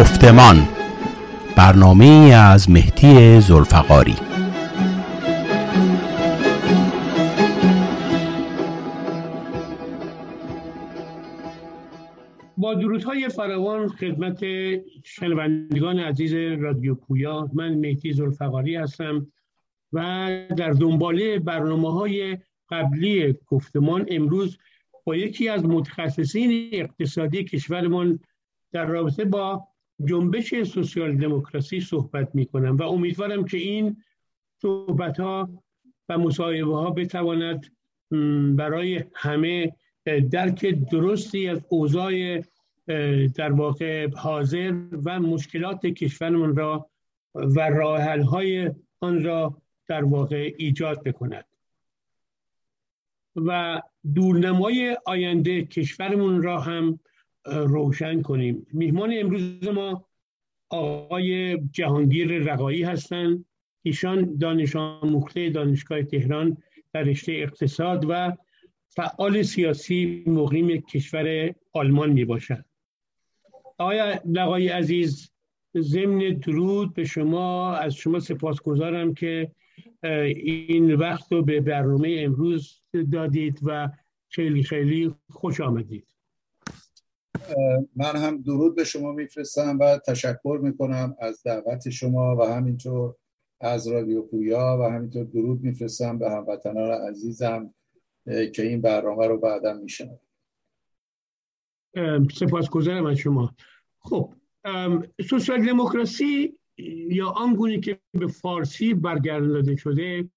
گفتمان. برنامه از مهدی زلفقاری. با درودهای فراوان خدمت شنوندگان عزیز رادیو پویا من مهدی زلفقاری هستم و در دنباله برنامه های قبلی گفتمان امروز با یکی از متخصصین اقتصادی کشورمان در رابطه با جنبش سوسیال دموکراسی صحبت می کنم و امیدوارم که این صحبت ها و مصاحبه ها بتواند برای همه درک درستی از اوضاع در واقع حاضر و مشکلات کشورمان را و راه های آن را در واقع ایجاد بکند. و دورنمای آینده کشورمون را هم روشن کنیم. میهمان امروز ما آقای جهانگیر رقایی هستند ایشان دانش آموخته دانشگاه تهران در رشته اقتصاد و فعال سیاسی مقیم کشور آلمان می باشد آقای لقای عزیز ضمن درود به شما. از شما سپاسگزارم که این وقت رو به برنامه امروز دادید و خیلی خیلی خوش آمدید. من هم درود به شما میفرستم و تشکر می‌کنم از دعوت شما و همینطور از رادیو پویا و همینطور درود میفرستم به هموطنان عزیزم که این برنامه رو بعدا میشنم سپاسگزارم از شما. خب سوسیال دموکراسی یا آنگونه که به فارسی برگردانده شده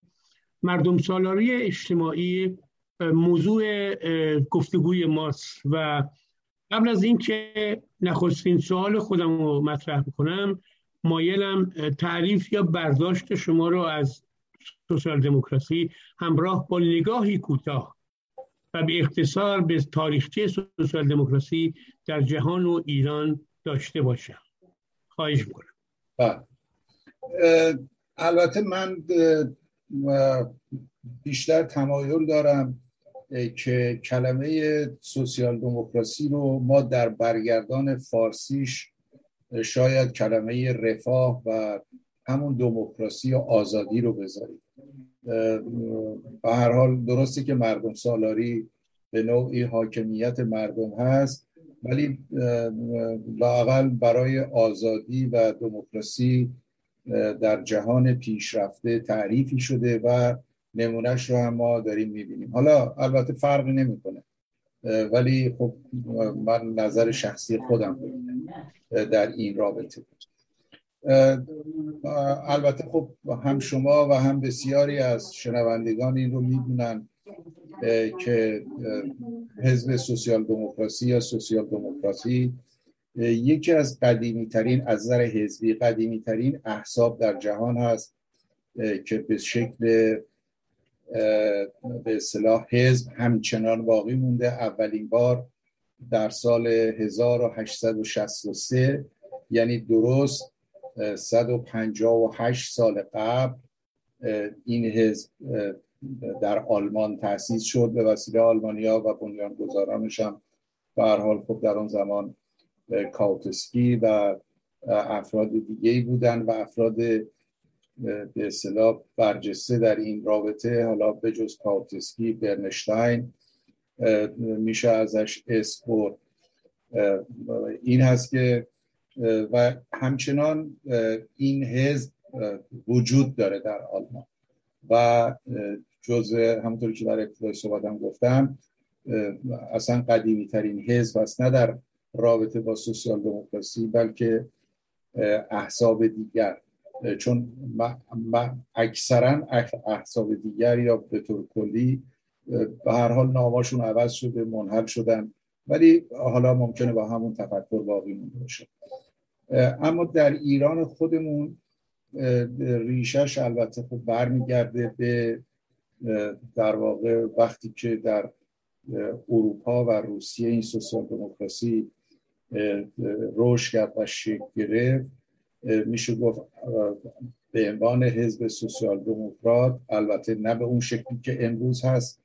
مردم سالاری اجتماعی موضوع گفتگوی ماست و قبل از اینکه نخستین سوال خودم رو مطرح کنم مایلم تعریف یا برداشت شما رو از سوسیال دموکراسی همراه با نگاهی کوتاه و به اختصار به تاریخچه سوسیال دموکراسی در جهان و ایران داشته باشم خواهش می‌کنم بله. البته من بیشتر تمایل دارم که کلمه سوسیال دموکراسی رو ما در برگردان فارسیش شاید کلمه رفاه و همون دموکراسی و آزادی رو بذاریم. به هر حال درسته که مردم سالاری به نوعی حاکمیت مردم هست ولی لاقل برای آزادی و دموکراسی در جهان پیشرفته تعریفی شده و نمونهش رو هم ما داریم می‌بینیم. حالا البته فرقی نمی‌کنه. ولی خب من نظر شخصی خودم در این رابطه. البته خب هم شما و هم بسیاری از شنوندگان این رو می‌دونن که حزب سوسیال دموکراسی یا سوسیال دموکراسی یکی از قدیمی ترین از نظر حزبی قدیمی ترین احزاب در جهان هست که به شکل به اصطلاح حزب همچنان باقی مونده. اولین بار در سال 1863 یعنی درست 158 سال قبل این حزب در آلمان تأسیس شد. به وسیله آلمانیا و بنیانگذارانش هم به حال خب در آن زمان کاوتسکی و افراد دیگه بودن و افراد به اصطلاح برجسته در این رابطه حالا به جز کاوتسکی برنشتاین میشه ازش اسپور این هست که و همچنان این حزب وجود داره در آلمان. و جز همونطوری که در ابتدای صحبتم گفتم اصلا قدیمی ترین حزب است نه در رابطه با سوسیال دموکراسی بلکه احزاب دیگر. چون اکثرا احزاب دیگر یا به طور کلی به هر حال ناماشون عوض شده منحل شدن. ولی حالا ممکنه با همون تفکر باقی مونده باشه. اما در ایران خودمون ریشش البته خب برمیگرده به در واقع وقتی که در اروپا و روسیه این سوسیال دموکراسی رشد کرد و شکل گرفت. میشه گفت به عنوان حزب سوسیال دموکرات البته نه به اون شکلی که امروز هست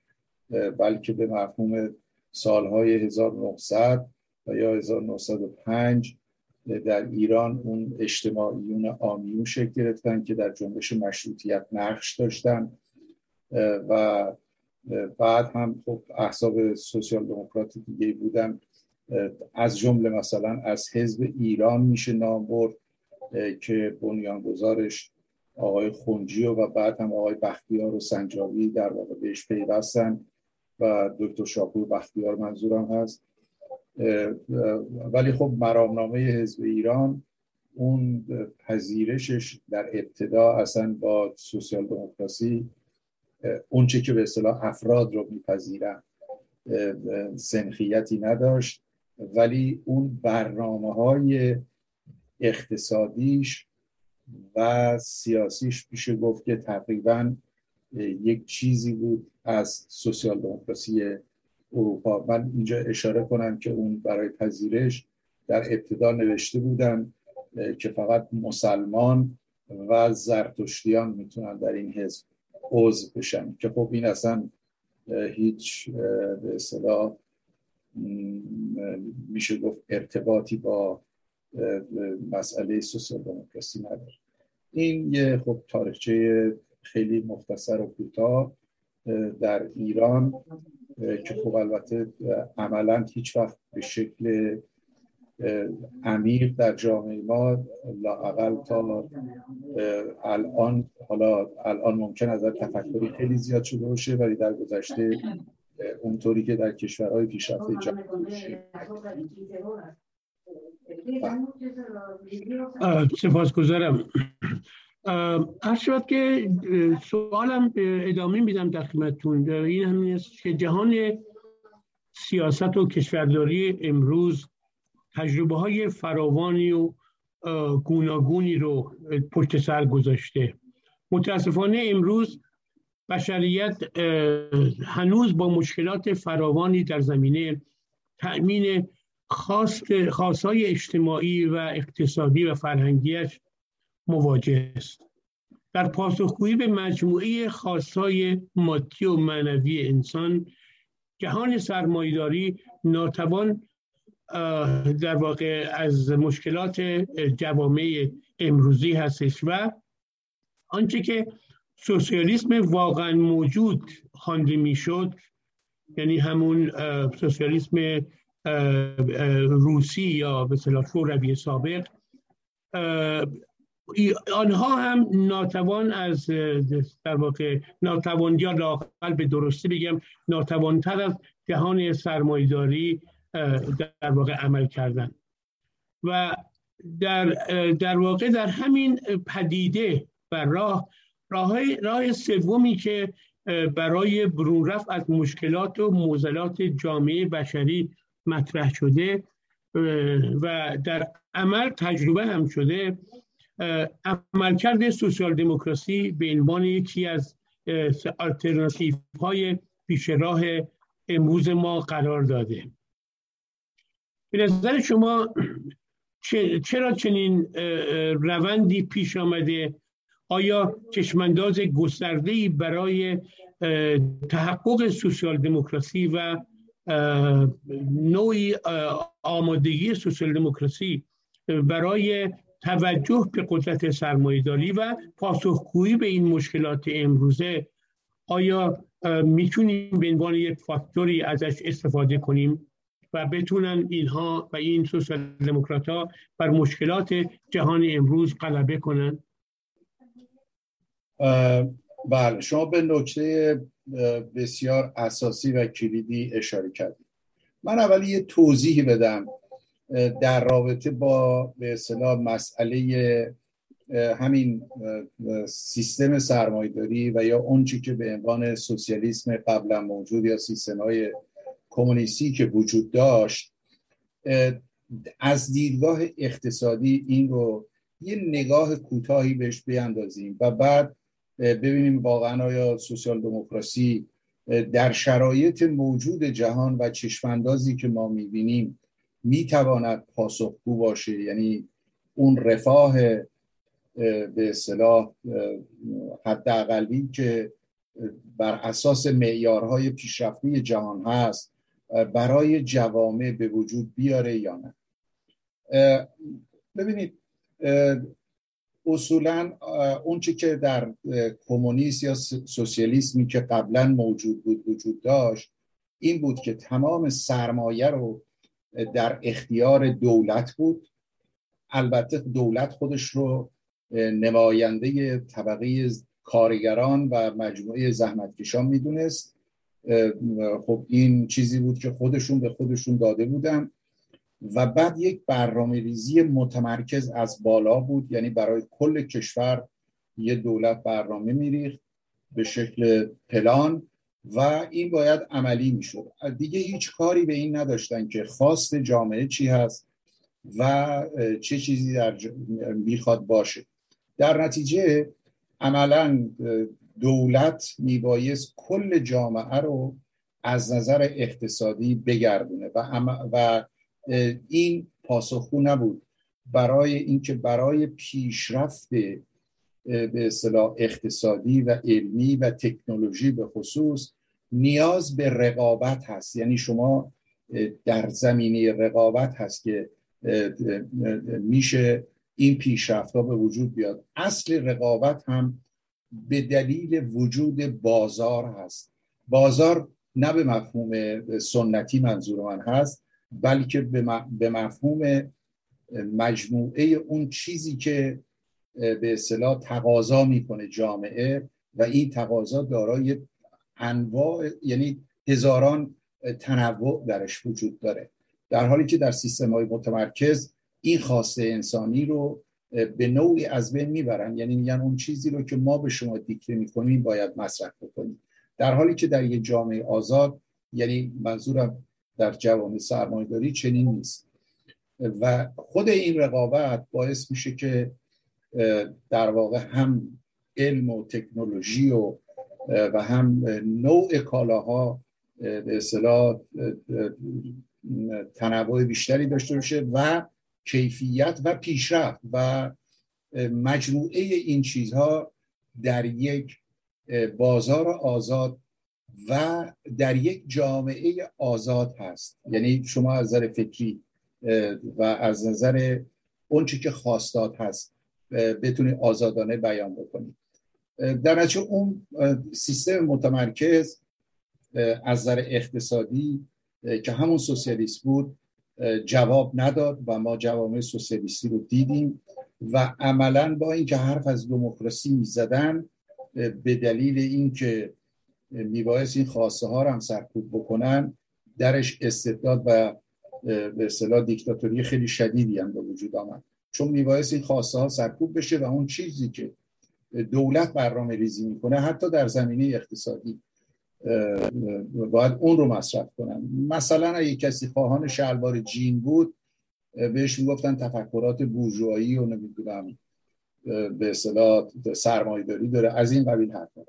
بلکه به مفهوم سالهای 1900 و یا 1905 در ایران اون اجتماعیون آمیون شکل گرفتن که در جنبش مشروطیت نقش داشتن. و بعد هم خب احزاب سوسیال دموکرات دیگه بودن. از جمله مثلا از حزب ایران میشه نام برد. که بنیانگذارش آقای خونجی و بعد هم آقای بختیار و سنجاوی در واقع بهش پیوستن و دکتر شاپور بختیار منظورم هست. ولی خب مرامنامه حزب ایران اون پذیرشش در ابتدا اصلا با سوسیال دموکراسی اونچه که به اصطلاح افراد رو میپذیرن سنخیتی نداشت. ولی اون برنامه های اقتصادیش و سیاسیش میشه گفت که تقریبا یک چیزی بود از سوسیال دموکراسی اروپا. من اینجا اشاره کنم که اون برای پذیرش در ابتدا نوشته بودن که فقط مسلمان و زرتشتیان می‌تونن در این حزب عضو بشن. که خب این اصلا هیچ به اصطلاح میشه گفت ارتباطی با مسئله سوسیال دموکراسی نداره. این یه خب تاریخچه خیلی مختصر و کوتاه در ایران که خب البته عملا هیچ وقت به شکل عمیق در جامعه ما لاقل تا الان حالا الان ممکن از تفکری خیلی زیاد شده باشه ولی در گذشته اونطوری که در کشورهای پیشرفته جهان سپاس گذارم هر شد که سوالم ادامه میدم در خدمتتون. این همین است که جهان سیاست و کشورداری امروز تجربه های فراوانی و گوناگونی رو پشت سر گذاشته. متاسفانه امروز بشریت هنوز با مشکلات فراوانی در زمینه تأمین خواست خواستهای اجتماعی و اقتصادی و فرهنگیش مواجه است. در پاسخگویی به مجموعه خواستهای مادی و معنوی انسان جهان سرمایداری ناتوان در واقع از مشکلات جوامع امروزی هستش و آنچه که سوسیالیسم واقعا موجود خوانده می‌شد یعنی همون سوسیالیسم روسی یا به اصطلاح شوروی سابق آنها هم ناتوان از در واقع ناتوان یا لاقل به درستی بگم ناتوانتر از جهان سرمایداری در واقع عمل کردن. و در در واقع در همین پدیده و راه راه, راه سومی که برای برون رفت از مشکلات و موزلات جامعه بشری مطرح شده و در عمل تجربه هم شده. عملکرد سوسیال دموکراسی به عنوان یکی از آلترناتیو های پیش راه امروز ما قرار داده. به نظر شما چرا چنین روندی پیش آمده؟ آیا چشمانداز گسترده برای تحقق سوسیال دموکراسی و نوعی آمادگی سوسیال دموکراسی برای توجه به قدرت سرمایهداری و پاسخگویی به این مشکلات امروزه آیا می‌تونیم به عنوان یک فاکتوری ازش استفاده کنیم و بتونن اینها و این سوسیال دموکرات ها بر مشکلات جهان امروز غلبه کنن؟ بله شما به نکته بسیار اساسی و کلیدی اشاره کردید من اولی یه توضیحی بدم در رابطه با به اصطلاح مسئله همین سیستم سرمایداری و یا اونچه که به عنوان سوسیالیسم قبلا موجود یا سیستم های کمونیستی که وجود داشت از دیدگاه اقتصادی این رو یه نگاه کوتاهی بهش بیاندازیم و بعد ببینیم واقعا آیا سوسیال دموکراسی در شرایط موجود جهان و چشماندازی که ما می‌بینیم می‌تواند پاسخگو باشه؟ یعنی اون رفاه به اصطلاح حداقلی که بر اساس معیارهای پیشرفته جهان هست برای جوامع به وجود بیاره یا نه. ببینید اصولا اون چی که در کمونیست یا سوسیالیسمی که قبلا موجود بود وجود داشت این بود که تمام سرمایه رو در اختیار دولت بود. البته دولت خودش رو نماینده طبقه کارگران و مجموعه زحمتکشان می‌دونست. خب این چیزی بود که خودشون به خودشون داده بودن. و بعد یک برنامه ریزی متمرکز از بالا بود یعنی برای کل کشور یه دولت برنامه میریخت به شکل پلان و این باید عملی می‌شد. دیگه هیچ کاری به این نداشتن که خواست جامعه چی هست و چه چیزی در می‌خواد باشه. در نتیجه عملا دولت میبایست کل جامعه رو از نظر اقتصادی بگردونه و, و این پاسخگو نبود. برای اینکه برای پیشرفت به اصطلاح اقتصادی و علمی و تکنولوژی به خصوص نیاز به رقابت هست. یعنی شما در زمینه رقابت هست که میشه این پیشرفت ها به وجود بیاد. اصل رقابت هم به دلیل وجود بازار هست. بازار نه به مفهوم سنتی منظور من هست بلکه به مفهوم مجموعه اون چیزی که به اصطلاح تقاضا می‌کنه جامعه و این تقاضا دارای انواع یعنی هزاران تنوع درش وجود داره. در حالی که در سیستم های متمرکز این خواسته انسانی رو به نوعی از بین می‌برن. یعنی میگن اون چیزی رو که ما به شما دیکته می‌کنیم باید مصرف بکنیم. در حالی که در یک جامعه آزاد یعنی منظورم در جوامع سرمایه‌داری چنین نیست. و خود این رقابت باعث میشه که در واقع هم علم و تکنولوژی و و هم نوع کالاها به اصطلاح تنوع بیشتری داشته باشه و کیفیت و پیشرفت و مجموعه این چیزها در یک بازار آزاد و در یک جامعه آزاد هست. یعنی شما از نظر فکری و از نظر اونچه که خواستاد هست بتونید آزادانه بیان بکنید در نتیجه اون سیستم متمرکز از نظر اقتصادی که همون سوسیالیست بود جواب نداد و ما جوامع سوسیالیستی رو دیدیم و عملا با اینکه حرف از دموکراسی می‌زدن به دلیل اینکه میبایست این خواسته ها رو هم سرکوب بکنن درش استبداد و به اصطلاح دیکتاتوری خیلی شدیدی هم به وجود آمد. چون میبایست این خواسته ها سرکوب بشه و اون چیزی که دولت برنامه ریزی می‌کنه حتی در زمینه اقتصادی باید اون رو مصرف کنن. مثلا اگه کسی خواهان شلوار جین بود بهش می‌گفتن تفکرات بورژوایی و نمی‌دونم به اصطلاح سرمایه‌داری داره. از این قبیل حرفا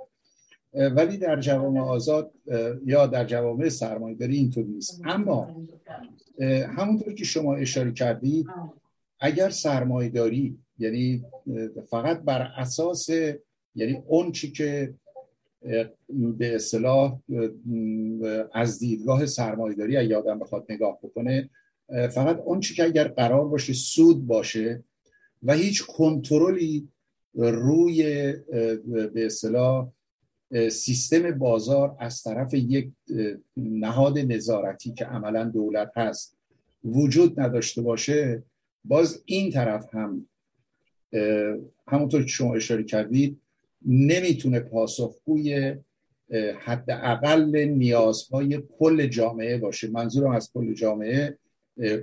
ولی در جوامع آزاد یا در جوامع سرمایه‌داری اینطور نیست. اما همونطور که شما اشاره کردید اگر سرمایه‌داری یعنی فقط بر اساس یعنی اون چی که به اصطلاح از دیدگاه سرمایه‌داری اگه آدم بخواد نگاه بکنه فقط اون چی که اگر قرار باشه سود باشه و هیچ کنترلی روی به اصطلاح سیستم بازار از طرف یک نهاد نظارتی که عملا دولت هست وجود نداشته باشه باز این طرف هم همونطور که شما اشاره کردید نمی‌تونه پاسخگوی حداقل نیازهای کل جامعه باشه. منظورم از کل جامعه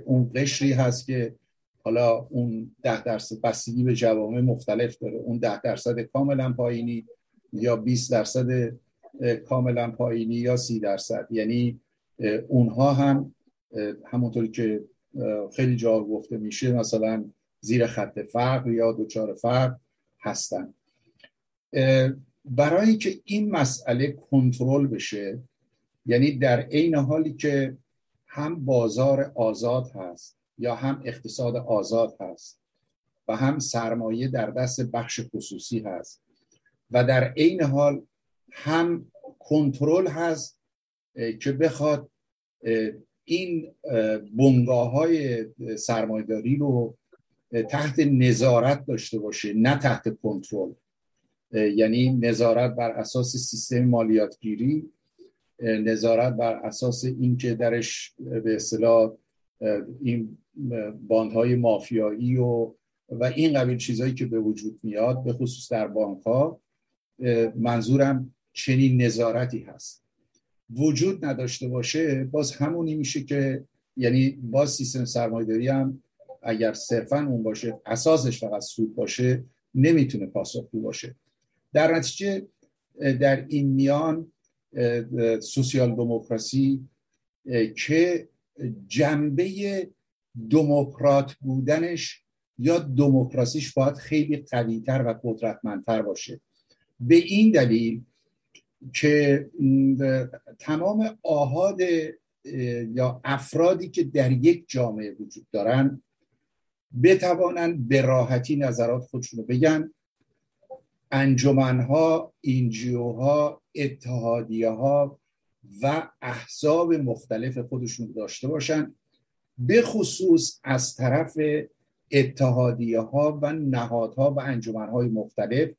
اون قشری هست که حالا اون ده درصد بستگی به جوامع مختلف داره. اون ده درصد کاملا پایینی. یا 20 درصد کاملا پایینی یا سی درصد. یعنی اونها هم همونطوری که خیلی جا گفته میشه مثلا زیر خط فقر یا دوچار فقر هستن. برای که این مسئله کنترل بشه یعنی در عین حالی که هم بازار آزاد هست یا هم اقتصاد آزاد هست و هم سرمایه در دست بخش خصوصی هست و در عین حال هم کنترل هست که بخواد این بنگاه های سرمایداری رو تحت نظارت داشته باشه نه تحت کنترل. یعنی نظارت بر اساس سیستم مالیاتگیری نظارت بر اساس اینکه درش به اصطلاح این باندهای مافیایی و و این قبیل چیزهایی که به وجود میاد به خصوص در بانک ها منظورم چنین نظارتی هست. وجود نداشته باشه باز همونی میشه که یعنی باز سیستم سرمایداری هم اگر صرفا اون باشه اساسش فقط سود باشه نمی‌تونه پاسخگو باشه. در نتیجه در این میان سوسیال دموکراسی که جنبه دموکرات بودنش یا دموکراسیش باید خیلی قویتر و قدرتمندتر باشه. به این دلیل که تمام آهاد یا افرادی که در یک جامعه وجود دارن بتوانند به راحتی نظرات خودشون رو بگن. انجمنها اینجیوها اتحادیه ها و احزاب مختلف خودشون داشته باشن به خصوص از طرف اتحادیه ها و نهادها و انجمنهای مختلف.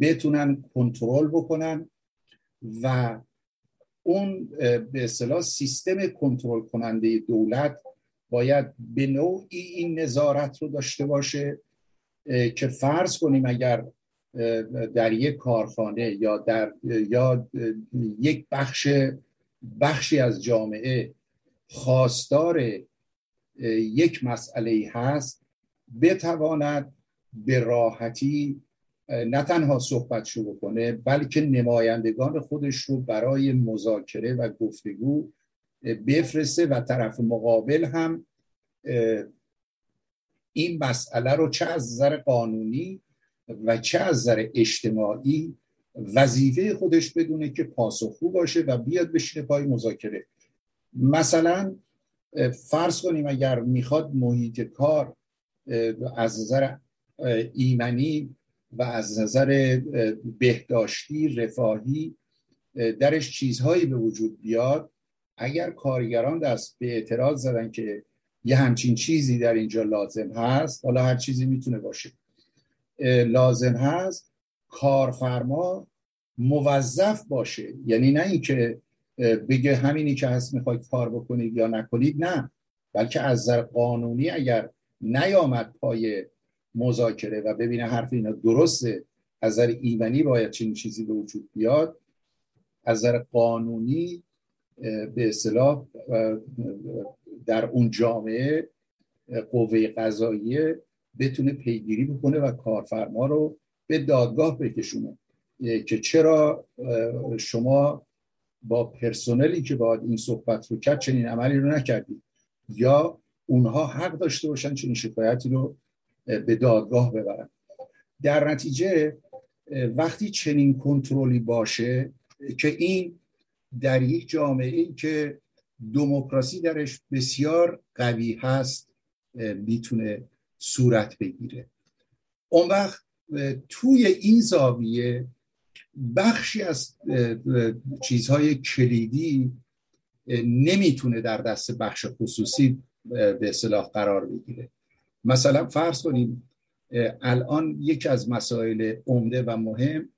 بتونن کنترل بکنن و اون به اصطلاح سیستم کنترل کننده دولت باید به نوعی این نظارت رو داشته باشه که فرض کنیم اگر در یک کارخانه یا در یا یک بخش بخشی از جامعه خواستار یک مسئله هست بتواند به راحتی نه تنها صحبت بکنه بلکه نمایندگان خودش رو برای مذاکره و گفتگو بفرسته و طرف مقابل هم این مسئله رو چه از نظر قانونی و چه از نظر اجتماعی وظیفه خودش بدونه که پاسخگو باشه و بیاد بشینه پای مذاکره. مثلا فرض کنیم اگر می‌خواد محیط کار از نظر ایمنی و از نظر بهداشتی رفاهی درش چیزهایی به وجود بیاد. اگر کارگران دست به اعتراض زدن که یه همچین چیزی در اینجا لازم هست حالا هر چیزی می‌تونه باشه. لازم هست کارفرما موظف باشه. یعنی نه اینکه بگه همینی که هست می‌خواید کار بکنید یا نکنید نه. بلکه از نظر قانونی اگر نیامد پای مذاکره و ببینه حرف اینا درسته. از نظر ایمنی باید چنین چیزی به وجود بیاد. از نظر قانونی به اصطلاح در اون جامعه قوه قضاییه بتونه پیگیری بکنه و کارفرما رو به دادگاه بکشونه. که چرا شما با پرسنلی که باید این صحبت رو کرد چنین عملی رو نکردید؟ یا اونها حق داشته باشن چنین شکایتی رو به دادگاه ببرن در نتیجه وقتی چنین کنترلی باشه که این در یک جامعه ای که دموکراسی درش بسیار قوی هست می‌تونه صورت بگیره. اون وقت توی این زاویه بخشی از چیزهای کلیدی نمی‌تونه در دست بخش خصوصی به اصطلاح قرار بگیره. مثلا فرض کنیم الان یکی از مسائل عمده و مهم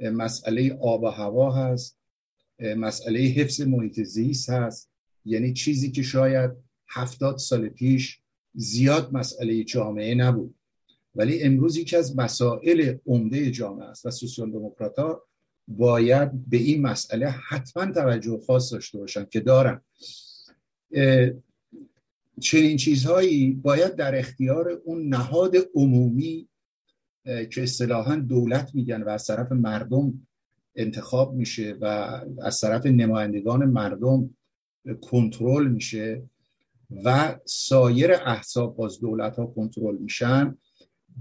مسئله آب و هوا هست مسئله حفظ محیط زیست هست. یعنی چیزی که شاید هفتاد سال پیش زیاد مسئله جامعه نبود. ولی امروز یکی از مسائل عمده جامعه است و سوسیال دموکرات ها باید به این مسئله حتما توجه خاص داشته باشن که دارن. چنین چیزهایی باید در اختیار اون نهاد عمومی که اصطلاحا دولت میگن و از طرف مردم انتخاب میشه و از طرف نمایندگان مردم کنترل میشه و سایر احزاب باز دولت ها کنترل میشن.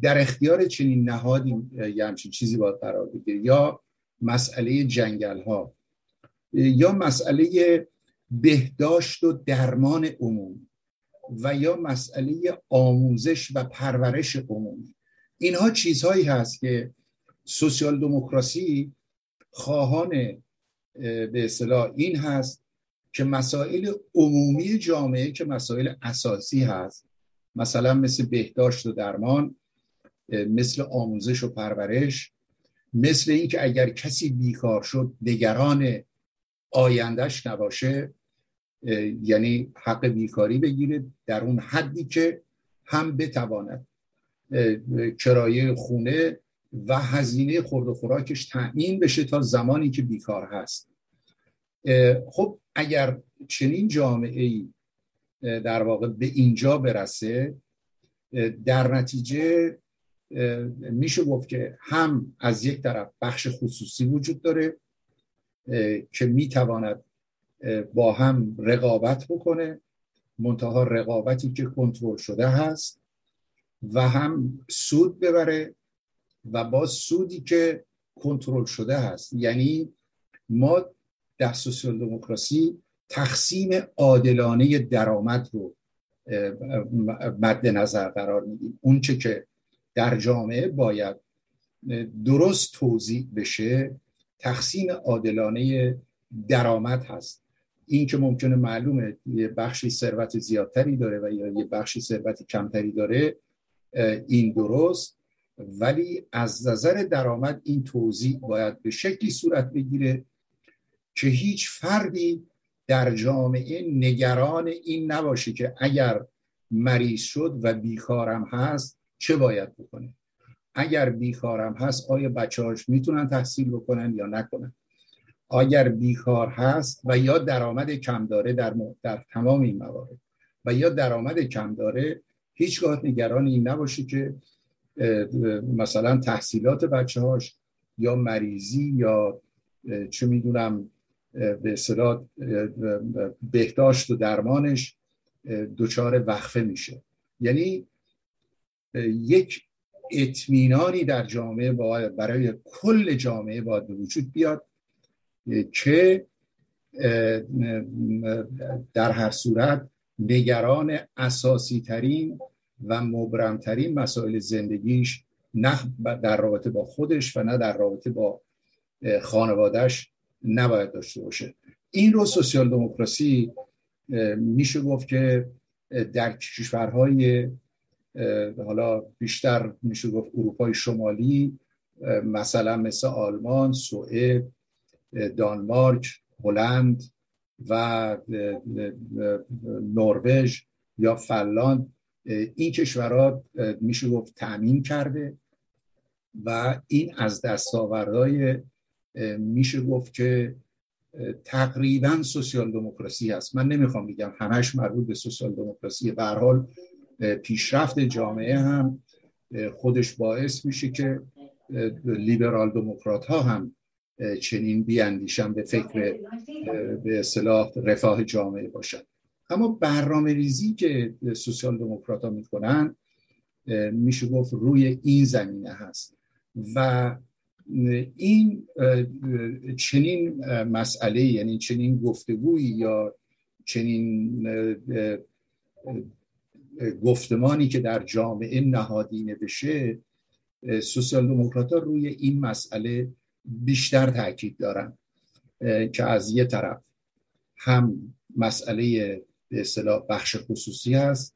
در اختیار چنین نهادی یا همچین چیزی باید قرار بگیره. یا مسئله جنگل ها یا مسئله بهداشت و درمان عمومی. و یا مسئله آموزش و پرورش عمومی. اینها چیزهایی هست که سوسیال دموکراسی خواهان به اصطلاح این هست که مسائل عمومی جامعه که مسائل اساسی هست. مثلا مثل بهداشت و درمان مثل آموزش و پرورش مثل اینکه اگر کسی بیکار شد نگران آیندهش نباشه. یعنی حق بیکاری بگیره در اون حدی که هم بتواند کرایه خونه و هزینه خورد و خوراکش تأمین بشه تا زمانی که بیکار هست. خب اگر چنین جامعه ای در واقع به اینجا برسه در نتیجه میشه گفت که هم از یک طرف بخش خصوصی وجود داره که می‌تواند با هم رقابت بکنه منتها رقابتی که کنترل شده هست و هم سود ببره و با سودی که کنترل شده هست. یعنی ما در سوسیال دموکراسی تقسیم عادلانه درآمد رو مد نظر قرار میدیم. اونچه که در جامعه باید درست توضیح بشه تقسیم عادلانه درآمد هست. این که ممکنه معلومه یه بخشی ثروت زیادتری داره و یا یه بخشی ثروت کمتری داره این درست. ولی از نظر درآمد این توضیح باید به شکلی صورت بگیره که هیچ فردی در جامعه نگران این نباشه که اگر مریض شد و بیکارم هست چه باید بکنه؟ اگر بیکارم هست آیا بچه‌هاش می‌تونن تحصیل بکنن یا نکنن؟ اگر بیکار هست و یا درآمد کم داره در, در تمام این موارد و یا درآمد کم داره هیچگاه نگران این نباشه که مثلا تحصیلات بچه هاش یا مریضی یا چه می‌دونم به اصطلاح بهداشت و درمانش دچار وقفه میشه. یعنی یک اطمینانی در جامعه باید برای کل جامعه باید وجود بیاد که در هر صورت نگران اساسی ترین و مبرمترین مسائل زندگیش نه در رابطه با خودش و نه در رابطه با خانوادهش نباید داشته باشه. این رو سوسیال دموکراسی میشه گفت که در کشورهای حالا بیشتر میشه گفت اروپای شمالی مثلا مثل آلمان، سوئد، دانمارک، هلند و نروژ یا فنلاند این کشورها میشه گفت تأمین کرده و این از دستاوردهای میشه گفت که تقریبا سوسیال دموکراسی هست. من نمی‌خوام بگم همش مربوط به سوسیال دموکراسی به حال پیشرفت جامعه هم خودش باعث میشه که لیبرال دموکرات ها هم چنین بیاندیشن به فکر به اصطلاح رفاه جامعه باشن اما برنامه ریزی که سوسیال دموکرات ها می‌کنن میشه گفت روی این زمینه هست. و این چنین مسئله یعنی چنین گفتگویی یا چنین گفتمانی که در جامعه نهادینه بشه سوسیال دموکرات ها روی این مسئله بیشتر تاکید دارن که از یه طرف هم مسئله به اصطلاح بخش خصوصی هست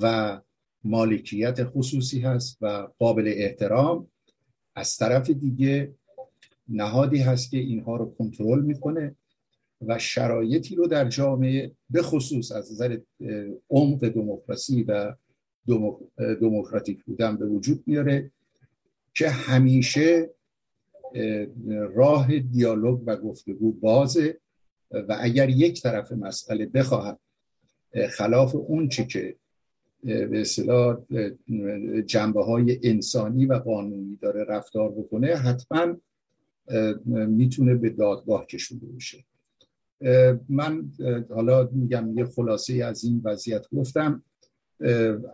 و مالکیت خصوصی هست و قابل احترام. از طرف دیگه نهادی هست که اینها رو کنترل می‌کنه و شرایطی رو در جامعه به خصوص از نظر عمق دموکراسی و دموکراتیک بودن به وجود میاره که همیشه راه دیالوگ و گفتگو بازه و اگر یک طرف مسئله بخواهد خلاف اون چی که به اصطلاح جنبه های انسانی و قانونی داره رفتار بکنه حتما می‌تونه به دادگاه کشونده بشه من حالا میگم یه خلاصه از این وضعیت گفتم.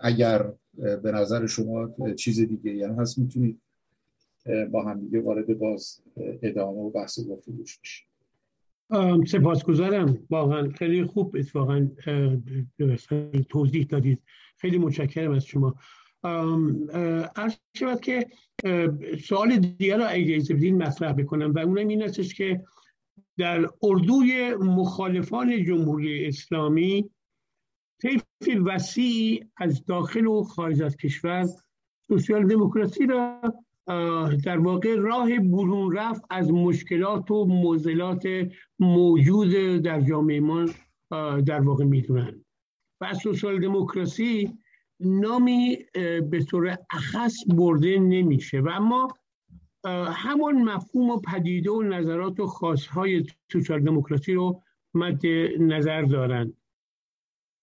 اگر به نظر شما چیز دیگه یعنی هست می‌تونید با هم دیگه وارد باز ادامه و بحث گفتگوش بشید سپاسگزارم. واقعا خیلی خوب اتفاقا توضیح دادید. خیلی متشکرم از شما. عرض شود که سوال دیگر را اجازه بدین مطرح بکنم و اونم این استش که در اردوی مخالفان جمهوری اسلامی طیف وسیعی از داخل و خارج از کشور سوسیال دموکراسی را در واقع راه برون رفت از مشکلات و موزلات موجود در جامعه ما در واقع می‌دونن. و سوسیال دموکراسی نامی به طور اخص برده نمیشه. و اما همون مفهوم و پدیده و نظرات و خاصهای سوسیال دموکراسی رو مد نظر دارند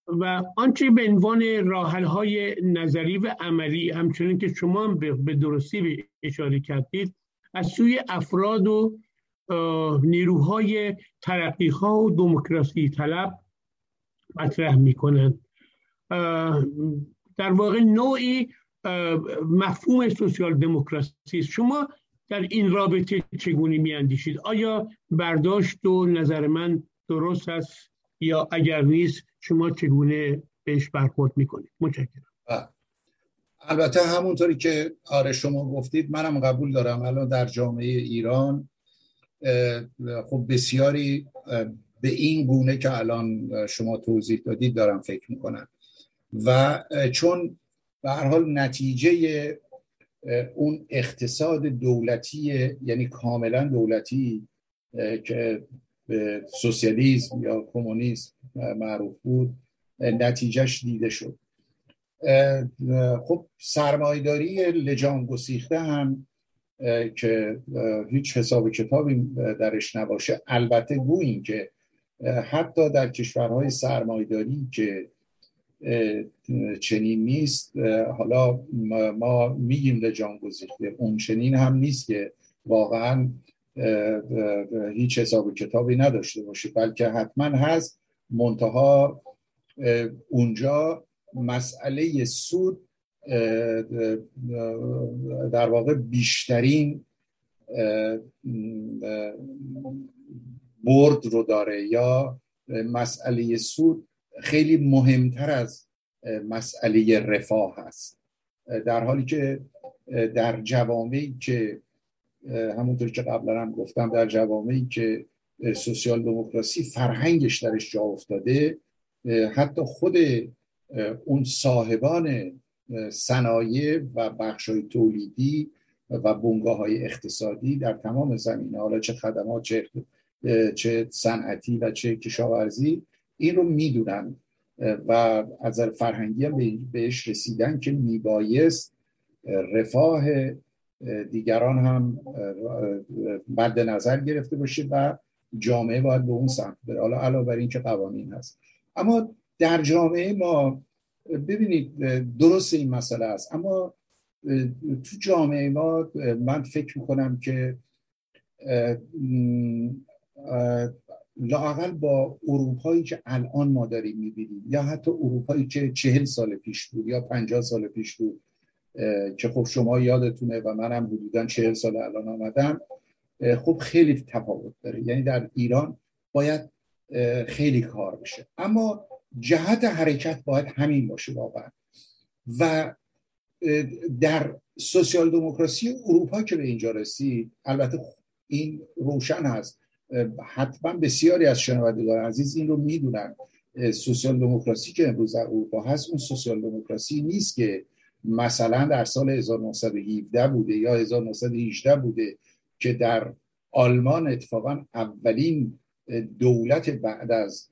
و آنچه به عنوان راحل های نظری و عملی همچنین که شما به درستی اشاره کردید از سوی افراد و نیروهای ترقیخا و دموکراسی طلب مطرح می‌کنند. در واقع نوعی مفهوم سوسیال دموکراسی شما در این رابطه چگونه میاندیشید؟ آیا برداشت و نظر من درست است یا اگر نیست شما چگونه بهش برخورد می‌کنید؟ متشکرم. البته همونطوری که آره شما گفتید منم قبول دارم. الان در جامعه ایران خب بسیاری به این گونه که الان شما توضیح دادید دارم فکر می‌کنم. و چون به هر حال نتیجه اون اقتصاد دولتی یعنی کاملا دولتی که به سوسیالیسم یا کمونیسم معروف بود نتیجهش دیده شد. خب سرمایداری لجان گسیخته هم که هیچ حساب کتابی درش نباشه. البته گوییم که حتی در کشورهای سرمایداری که چنین نیست حالا ما میگیم لجان گسیخته اون چنین هم نیست که واقعا هیچ حساب کتابی نداشته باشه. بلکه حتما هست منتها اونجا مسئله سود در واقع بیشترین برد رو داره یا مسئله سود خیلی مهمتر از مسئله رفاه هست. در حالی که در جوامعی که همونطور که قبلا هم گفتم در جوامعی که سوسیال دموکراسی فرهنگش درش جا افتاده حتی خود اون صاحبان صنایع و بخش تولیدی و بنگاه های اقتصادی در تمام زمینه حالا چه خدمات چه چه صنعتی و چه کشاورزی این رو می‌دونن. و از فرهنگی هم بهش رسیدن که میبایست رفاه دیگران هم مد نظر گرفته باشه و جامعه باید به اون سمت بره. حالا علاوه بر این که قوانین هست. اما در جامعه ما ببینید درست این مسئله است. اما تو جامعه ما من فکر می‌کنم که لاقل با اروپایی که الان ما داریم می‌بینیم یا حتی اروپایی که چهل سال پیش بود یا پنجاه سال پیش بود که خب شما یادتونه و منم حدودا چهل سال الان آمدم خب خیلی تفاوت داره. یعنی در ایران باید خیلی کار بشه. اما جهت حرکت باید همین باشه واقعا. و در سوسیال دموکراسی اروپا که به اینجا رسید البته این روشن هست حتما بسیاری از شنوندگان عزیز این رو می‌دونن. سوسیال دموکراسی که امروز در اروپا هست اون سوسیال دموکراسی نیست که مثلا در سال 1917 بوده یا 1918 بوده که در آلمان اتفاقا اولین دولت بعد از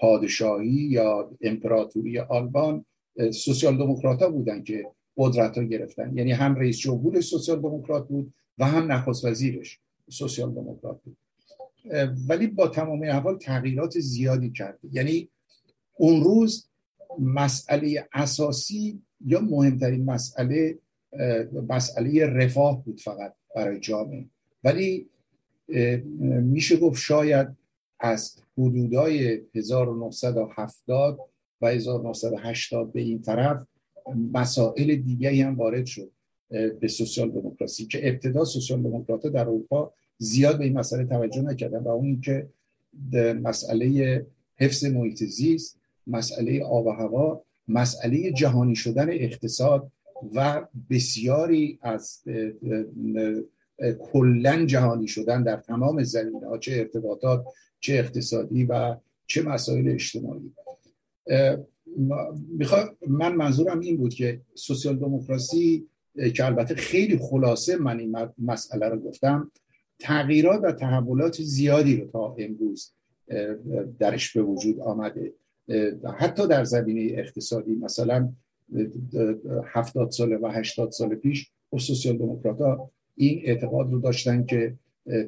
پادشاهی یا امپراتوری آلمان سوسیال دموکرات ها بودن که قدرت ها گرفتن. یعنی هم رئیس جمهور سوسیال دموکرات بود و هم نخست وزیرش سوسیال دموکرات بود ولی با تمام احوال تغییرات زیادی کرد. یعنی اون روز مسئله اساسی یا مهمترین مسئله مسئله رفاه بود فقط برای جامعه. ولی میشه گفت شاید از حدودای 1970 و 1980 به این طرف مسائل دیگه هم وارد شد به سوسیال دموکراسی که ابتدا سوسیال دموکرات در اروپا زیاد به این مسئله توجه نکردن و اون که مسئله حفظ محیط زیست مسئله آب و هوا مسئله جهانی شدن اقتصاد و بسیاری از کلا جهانی شدن در تمام زمینه ها چه ارتباطات چه اقتصادی و چه مسائل اجتماعی. من منظورم این بود که سوسیال دموکراسی که البته خیلی خلاصه من این مسئله رو گفتم تغییرات و تحولات زیادی رو تا امروز درش به وجود آمده. حتی در زمینه اقتصادی مثلا هفتاد سال و هشتاد سال پیش و سوسیال دموکرات این اعتقاد رو داشتن که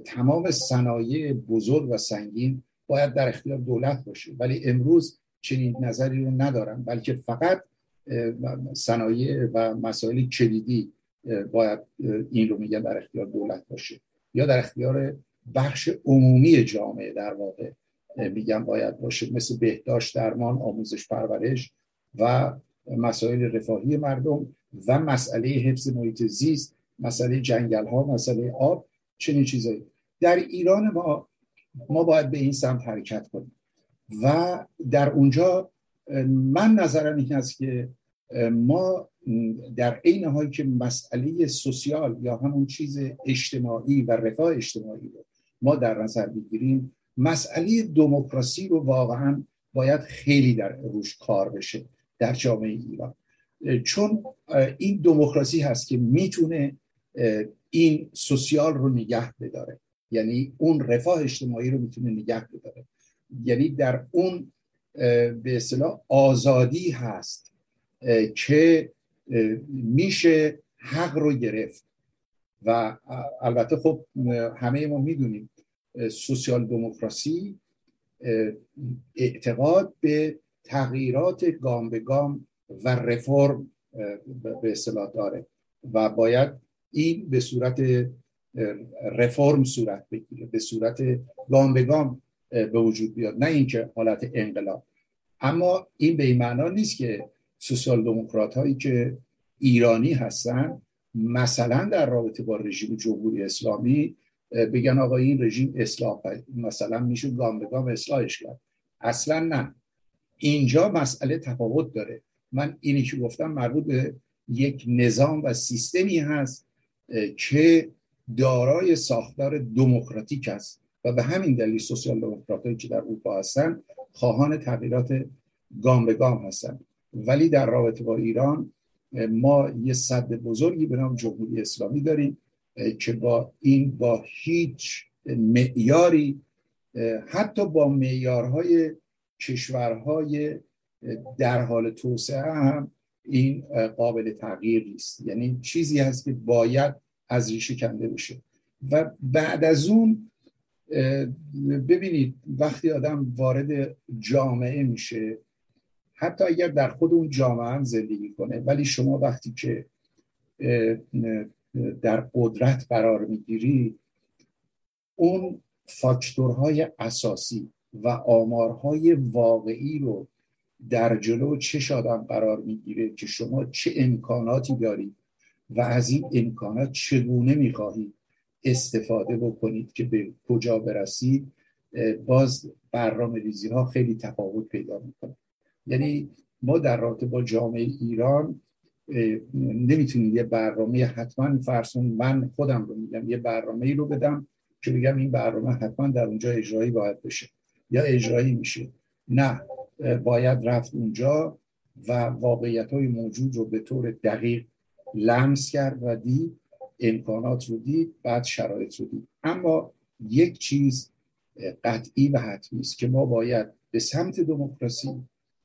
تمام صنایع بزرگ و سنگین باید در اختیار دولت باشه. ولی امروز چنین نظری رو ندارن بلکه فقط صنایع و مسائل کلیدی باید این رو میگن در اختیار دولت باشه. یا در اختیار بخش عمومی جامعه در واقع میگن باید باشه. مثل بهداشت درمان آموزش پرورش و مسائل رفاهی مردم و مسئله حفظ محیط زیست مسئله جنگل ها مسئله آب چنین چیزایی. در ایران ما ما باید به این سمت حرکت کنیم. و در اونجا من نظرم این است که ما در عین حالی که مسئله سوسیال یا همون چیز اجتماعی و رفاه اجتماعی رو ما در نظر بگیریم مسئله دموکراسی رو واقعا باید خیلی در روش کار بشه در جامعه ایران. چون این دموکراسی هست که می‌تونه این سوسیال رو نگه بداره. یعنی اون رفاه اجتماعی رو می‌تونه نگه بداره. یعنی در اون به اصطلاح آزادی هست که میشه حق رو گرفت. و البته خب همه ما می‌دونیم سوسیال دموکراسی اعتقاد به تغییرات گام به گام و رفرم به اصطلاح داره. و باید این به صورت رفرم صورت بگیره به صورت گام به گام به وجود بیاد نه اینکه حالت انقلاب. اما این به این معنا نیست که سوسیال دموکرات هایی که ایرانی هستن مثلا در رابطه با رژیم جمهوری اسلامی بگن آقا این رژیم اصلاح مثلا میشه گام به گام اصلاحش کرد. اصلا نه. اینجا مسئله تفاوت داره. من اینی که گفتم مربوط به یک نظام و سیستمی هست که دارای ساختار دموکراتیک است و به همین دلیل سوسیال دموکرات که در اروپا هستن خواهان تغییرات گام به گام هستن ولی در رابطه با ایران ما یه صد بزرگی به نام جمهوری اسلامی داریم که با این با هیچ معیاری حتی با معیارهای کشورهای در حال توسعه هم این قابل تغییر نیست. یعنی چیزی هست که باید از ریشه کنده بشه. و بعد از اون ببینید وقتی آدم وارد جامعه میشه حتی اگر در خود اون جامعه هم زندگی کنه ولی شما وقتی که در قدرت قرار می‌گیری اون فاکتورهای اساسی و آمارهای واقعی رو در جلو چه آدم قرار می‌گیره که شما چه امکاناتی دارید و از این امکانات چگونه می‌خواهید استفاده بکنید که به کجا برسید باز برنامه ریزی ها خیلی تفاوت پیدا می‌کنه. یعنی ما در رابطه با جامعه ایران نمی‌تونیم یه برنامه حتما فرسون من خودم رو میگم یه برنامه ای رو بدم که بگم این برنامه حتما در اونجا اجرایی باید بشه یا اجرایی میشه. نه باید رفت اونجا و واقعیت های موجود رو به طور دقیق لمس کرد و دید امکانات رو دید بعد شرایط رو دید. اما یک چیز قطعی و حتمی است که ما باید به سمت دموکراسی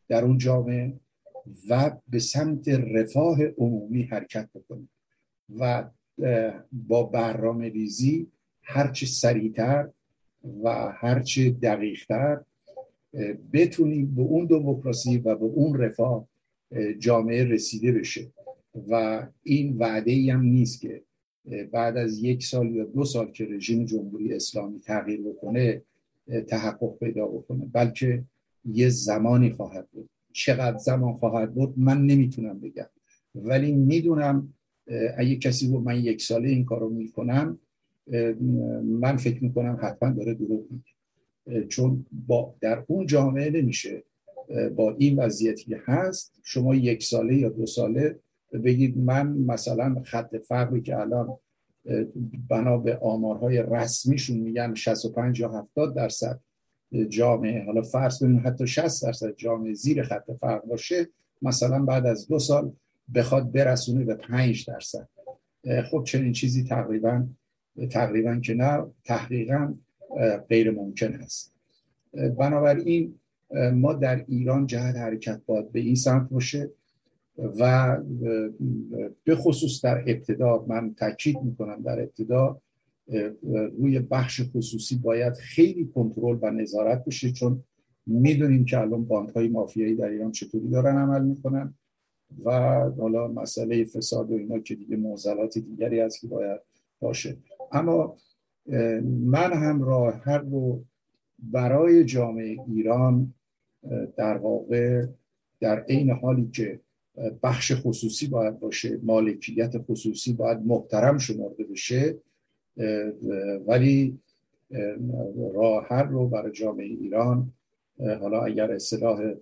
در اون جامعه و به سمت رفاه عمومی حرکت بکنیم و با برنامه ریزی هرچه سریعتر و هرچه دقیقتر بتونیم به اون دموکراسی و به اون رفاه جامعه رسیده بشه. و این وعده ای هم نیست که بعد از یک سال یا دو سال که رژیم جمهوری اسلامی تغییر بکنه تحقق پیدا بکنه. بلکه یه زمانی خواهد بود. چقدر زمان خواهد بود من نمی‌تونم بگم. ولی می‌دونم اگه کسی بود من یک ساله این کارو می‌کنم من فکر می‌کنم حتما داره دروغ میگه. چون با در اون جامعه نمیشه با این وضعیتی هست شما یک ساله یا دو ساله بگید من مثلا خط فقری که الان بنا به آمارهای رسمیشون میگن 65 یا 70 درصد جامعه حالا فرض کنیم حتی 60 درصد جامعه زیر خط فقر باشه مثلا بعد از دو سال بخواد برسونه به 5 درصد. خب چنین چیزی تقریبا تقریبا که نه تحقیقا غیر ممکن است. بنابراین ما در ایران جهت حرکت باید به این سمت باشه و به خصوص در ابتدا من تاکید می‌کنم در ابتدا روی بخش خصوصی باید خیلی کنترل و نظارت بشه چون می‌دونیم که الان بانک های مافیایی در ایران چطوری دارن عمل می‌کنن و حالا مسئله فساد و اینا که دیگه معضلات دیگری هست که باید باشه. اما من هم راه رو برای جامعه ایران در واقع در عین حالی که بخش خصوصی باید باشه مالکیت خصوصی باید محترم شمرده بشه ولی راه رو برای جامعه ایران حالا اگر اصطلاح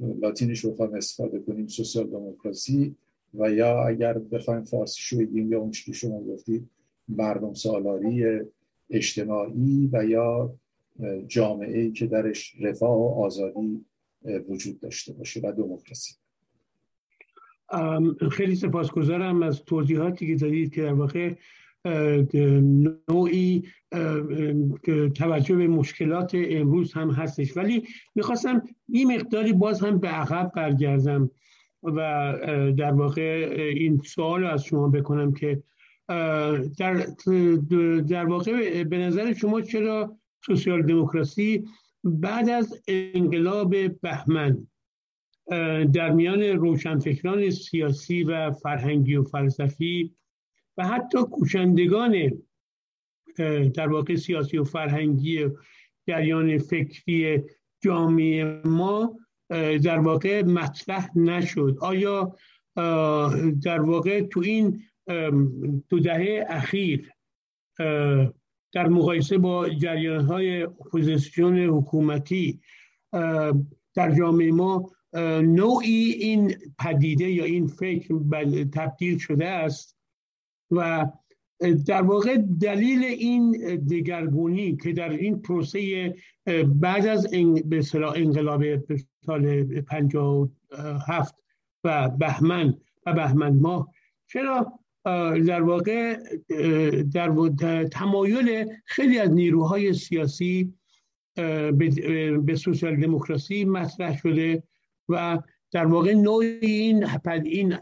لاتینش رو استفاده کنیم سوسیال دموکراسی و یا اگر بخوایم فارسی شو بگیم یا اون که شما گفتید مردم سالاری اجتماعی و یا جامعه که درش رفاه و آزادی وجود داشته باشه و دموکراسی. خیلی سپاسگزارم از توضیحاتی که دادید که در واقع نوعی توجه به مشکلات امروز هم هستش. ولی می‌خواستم این مقداری باز هم به عقب برگردم و در واقع این سوال از شما بکنم که در, در واقع به نظر شما چرا سوسیال دموکراسی بعد از انقلاب بهمن در میان روشنفکران سیاسی و فرهنگی و فلسفی و حتی کوشندگان در واقع سیاسی و فرهنگی جریان فکری جامعه ما در واقع مطرح نشد. آیا در واقع تو این دو دهه اخیر در مقایسه با جریان های اپوزیسیون حکومتی در جامعه ما نوعی این پدیده یا این فکر تبدیل شده است و در واقع دلیل این دگرگونی که در این پروسه بعد از به انقلاب سال 57 و بهمن و بهمن ماه چرا در واقع در تمایل خیلی از نیروهای سیاسی به سوسیال دموکراسی مطرح شده و در واقع نوع این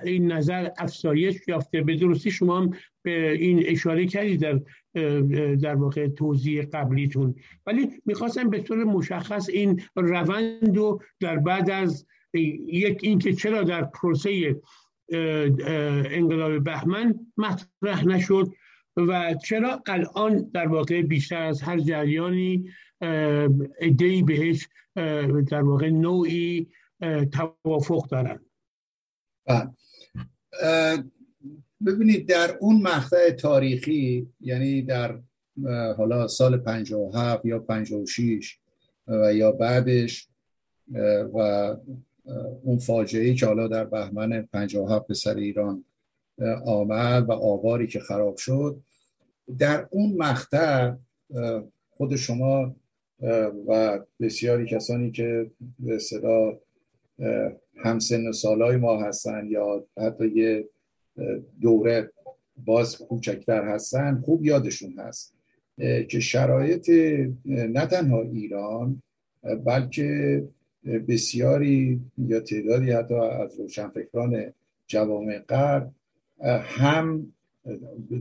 این نظر افزایش یافته. به درستی شما هم به این اشاره کردید در در واقع توضیح قبلیتون. ولی می‌خواستم به طور مشخص این روند رو در بعد از یک اینکه چرا در پروسه انقلاب بهمن مطرح نشد و چرا الان در واقع بیشتر از هر جریانی ادهی بهش در واقع نوعی توافق دارن بله. ببینید در اون مقطع تاریخی یعنی در حالا سال 57 یا 56 و یا بعدش و اون فاجعه که حالا در بهمن 57 به سر ایران آمد و آواری که خراب شد در اون مقطع خود شما و بسیاری کسانی که به صدا همسن سالای ما هستن یا حتی یه دوره باز کوچکتر هستن خوب یادشون هست که شرایط نه تنها ایران بلکه بسیاری یا تعدادی حتی از روشنفکران جوامع غرب هم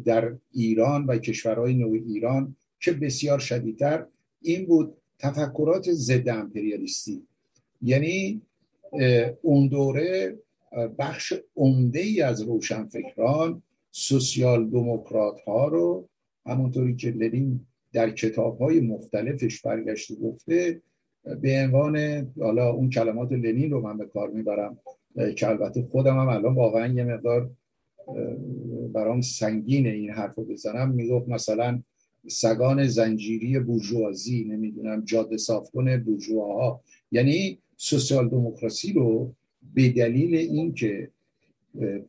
در ایران و کشورهای نوع ایران که بسیار شدیدتر این بود تفکرات ضد امپریالیستی. یعنی اون دوره بخش عمده ای از روشنفکران سوسیال دموکرات ها رو همونطوری که لنین در کتاب های مختلفش برگشت گفته به عنوان حالا اون کلمات لنین رو من به کار می‌برم که البته خودم هم الان واقعا یه مقدار برام سنگین این حرف رو بزنم. می‌گفت مثلا سگان زنجیری بورژوازی نمی‌دونم جاده صافکن بورژواها. یعنی سوسیال دموکراسی رو به دلیل اینکه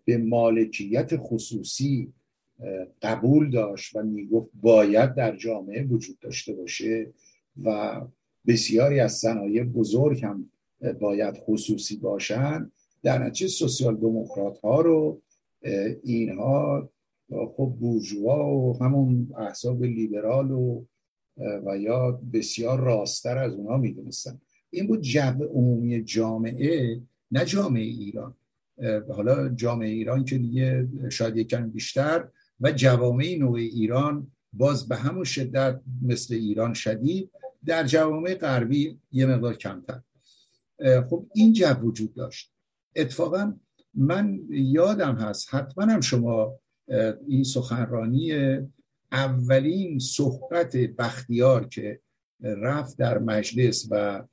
به مالکیت خصوصی قبول داشت و می‌گفت باید در جامعه وجود داشته باشه و بسیاری از صنایع بزرگ هم باید خصوصی باشن. در نتیجه سوسیال دموکرات ها رو اینها خب بورژوا و همون احزاب لیبرال و و یا بسیار راستر از اونها می‌دونستن. این بود جو عمومی جامعه نه جامعه ایران. حالا جامعه ایران که دیگه شاید یکم بیشتر و جوامع نوع ایران باز به همون شدت مثل ایران شدید در جوامع غربی یه مقدار کمتر. خب این جو وجود داشت. اتفاقا من یادم هست حتما هم شما این سخنرانی اولین صحبت بختیار که رفت در مجلس و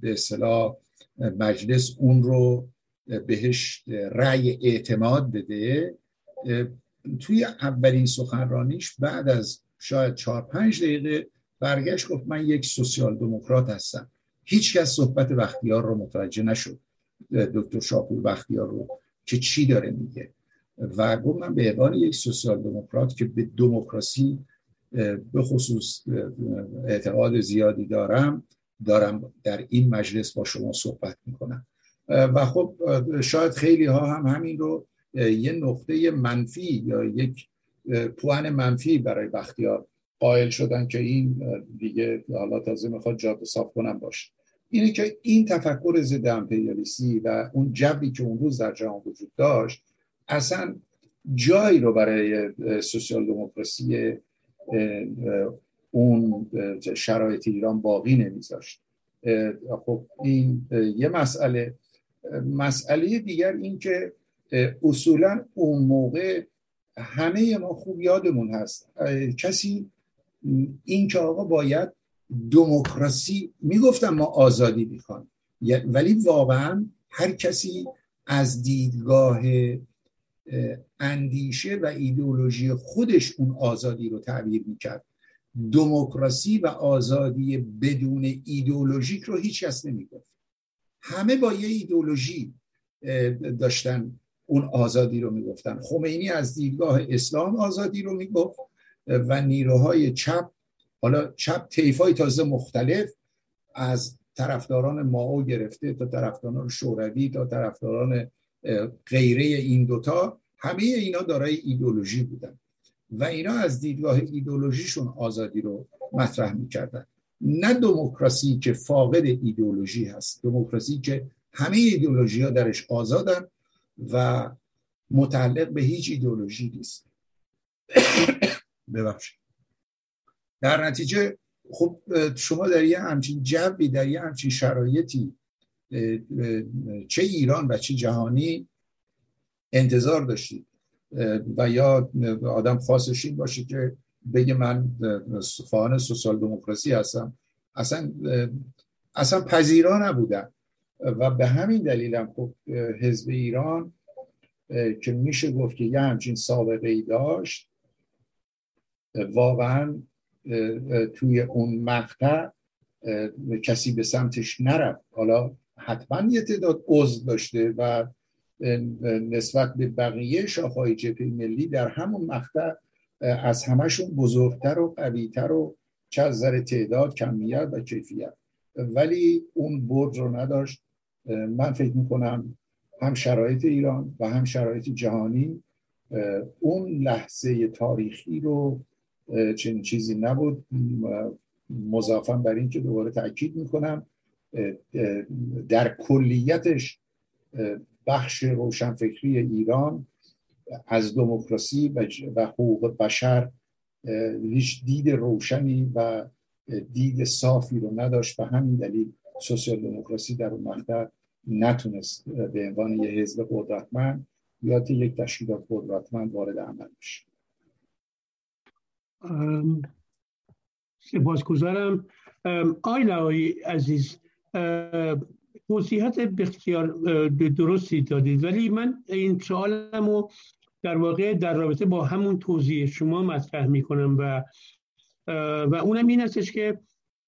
به اصطلاح مجلس اون رو بهش رأی اعتماد بده توی اولین سخنرانیش بعد از شاید چهار پنج دقیقه برگشت گفت من یک سوسیال دموکرات هستم. هیچ کس صحبت بختیار رو متوجه نشد. دکتر شاپور بختیار رو که چی داره میگه. و گفت من به عنوان یک سوسیال دموکرات که به دموکراسی به خصوص اعتقاد زیادی دارم دارم در این مجلس با شما صحبت می‌کنم. و خب شاید خیلی ها هم همین رو یه نقطه منفی یا یک پوان منفی برای بختیار قائل شدن که این دیگه حالا تازه می‌خواد جاده صاف کنم باشه. اینه که این تفکر ضد امپریالیستی و اون جبری که اون روز در جهان وجود داشت اصلا جایی رو برای سوسیال دموکراسی اون شرایط ایران باقی نمیذاشت. خب این یه مسئله. مسئله دیگر این که اصولا اون موقع همه ما خوب یادمون هست. کسی این که آقا باید دموکراسی می‌گفتم ما آزادی می‌خوان ولی واقعا هر کسی از دیدگاه اندیشه و ایدئولوژی خودش اون آزادی رو تعبیر می‌کرد. دموکراسی و آزادی بدون ایدئولوژیک رو هیچ کس نمی‌گفت. همه با یه ایدئولوژی داشتن اون آزادی رو می‌گفتن. خمینی از دیدگاه اسلام آزادی رو می‌گفت و نیروهای چپ حالا چپ تیفای تازه مختلف از طرفداران ماو گرفته تا طرفداران شوروی تا طرفداران غیره این دوتا همه اینا دارای ایدولوژی بودن. و اینا از دیدگاه ایدولوژیشون آزادی رو مطرح می‌کردن. نه دموکراسی که فاقد ایدولوژی هست. دموکراسی که همه ایدولوژی ها درش آزادن و متعلق به هیچ ایدولوژی نیست. ببخشید. در نتیجه خب شما در یه همچین جبی در یه همچین شرایطی چه ایران و چه جهانی انتظار داشتید. و یا آدم خاصش این باشه که بگه من خواهان سوسیال دموکراسی هستم. اصلا اصلا پذیرا نبودن. و به همین دلیل هم خب حزب ایران که میشه گفت که یه همچین سابقه ای داشت واقعا توی اون مقطع کسی به سمتش نرفت. حالا حتما یه تعداد عضو داشته و نسبت به بقیه شاخهای جبهه ملی در همون مقطع از همشون بزرگتر و قویتر و چه از تعداد کمیت و کیفیت. ولی اون برد رو نداشت. من فکر می‌کنم هم شرایط ایران و هم شرایط جهانی اون لحظه تاریخی رو چنین چیزی نبود. مضافا بر این که دوباره تاکید می‌کنم در کلیتش بخش روشنفکری ایران از دموکراسی و حقوق بشر هیچ دید روشنی و دید صافی رو نداشت. و همین دلیل سوسیال دموکراسی در اون مقطع نتونست به عنوان یه حزب قدرتمند یا یک تشکیلات قدرتمند وارد عمل بشه. سپاسگزارم. آی عزیز توضیحات بسیار درستی دادید ولی من این سوالم رو در واقع در رابطه با همون توضیح شما مطرح می کنم و و اونم این هستش که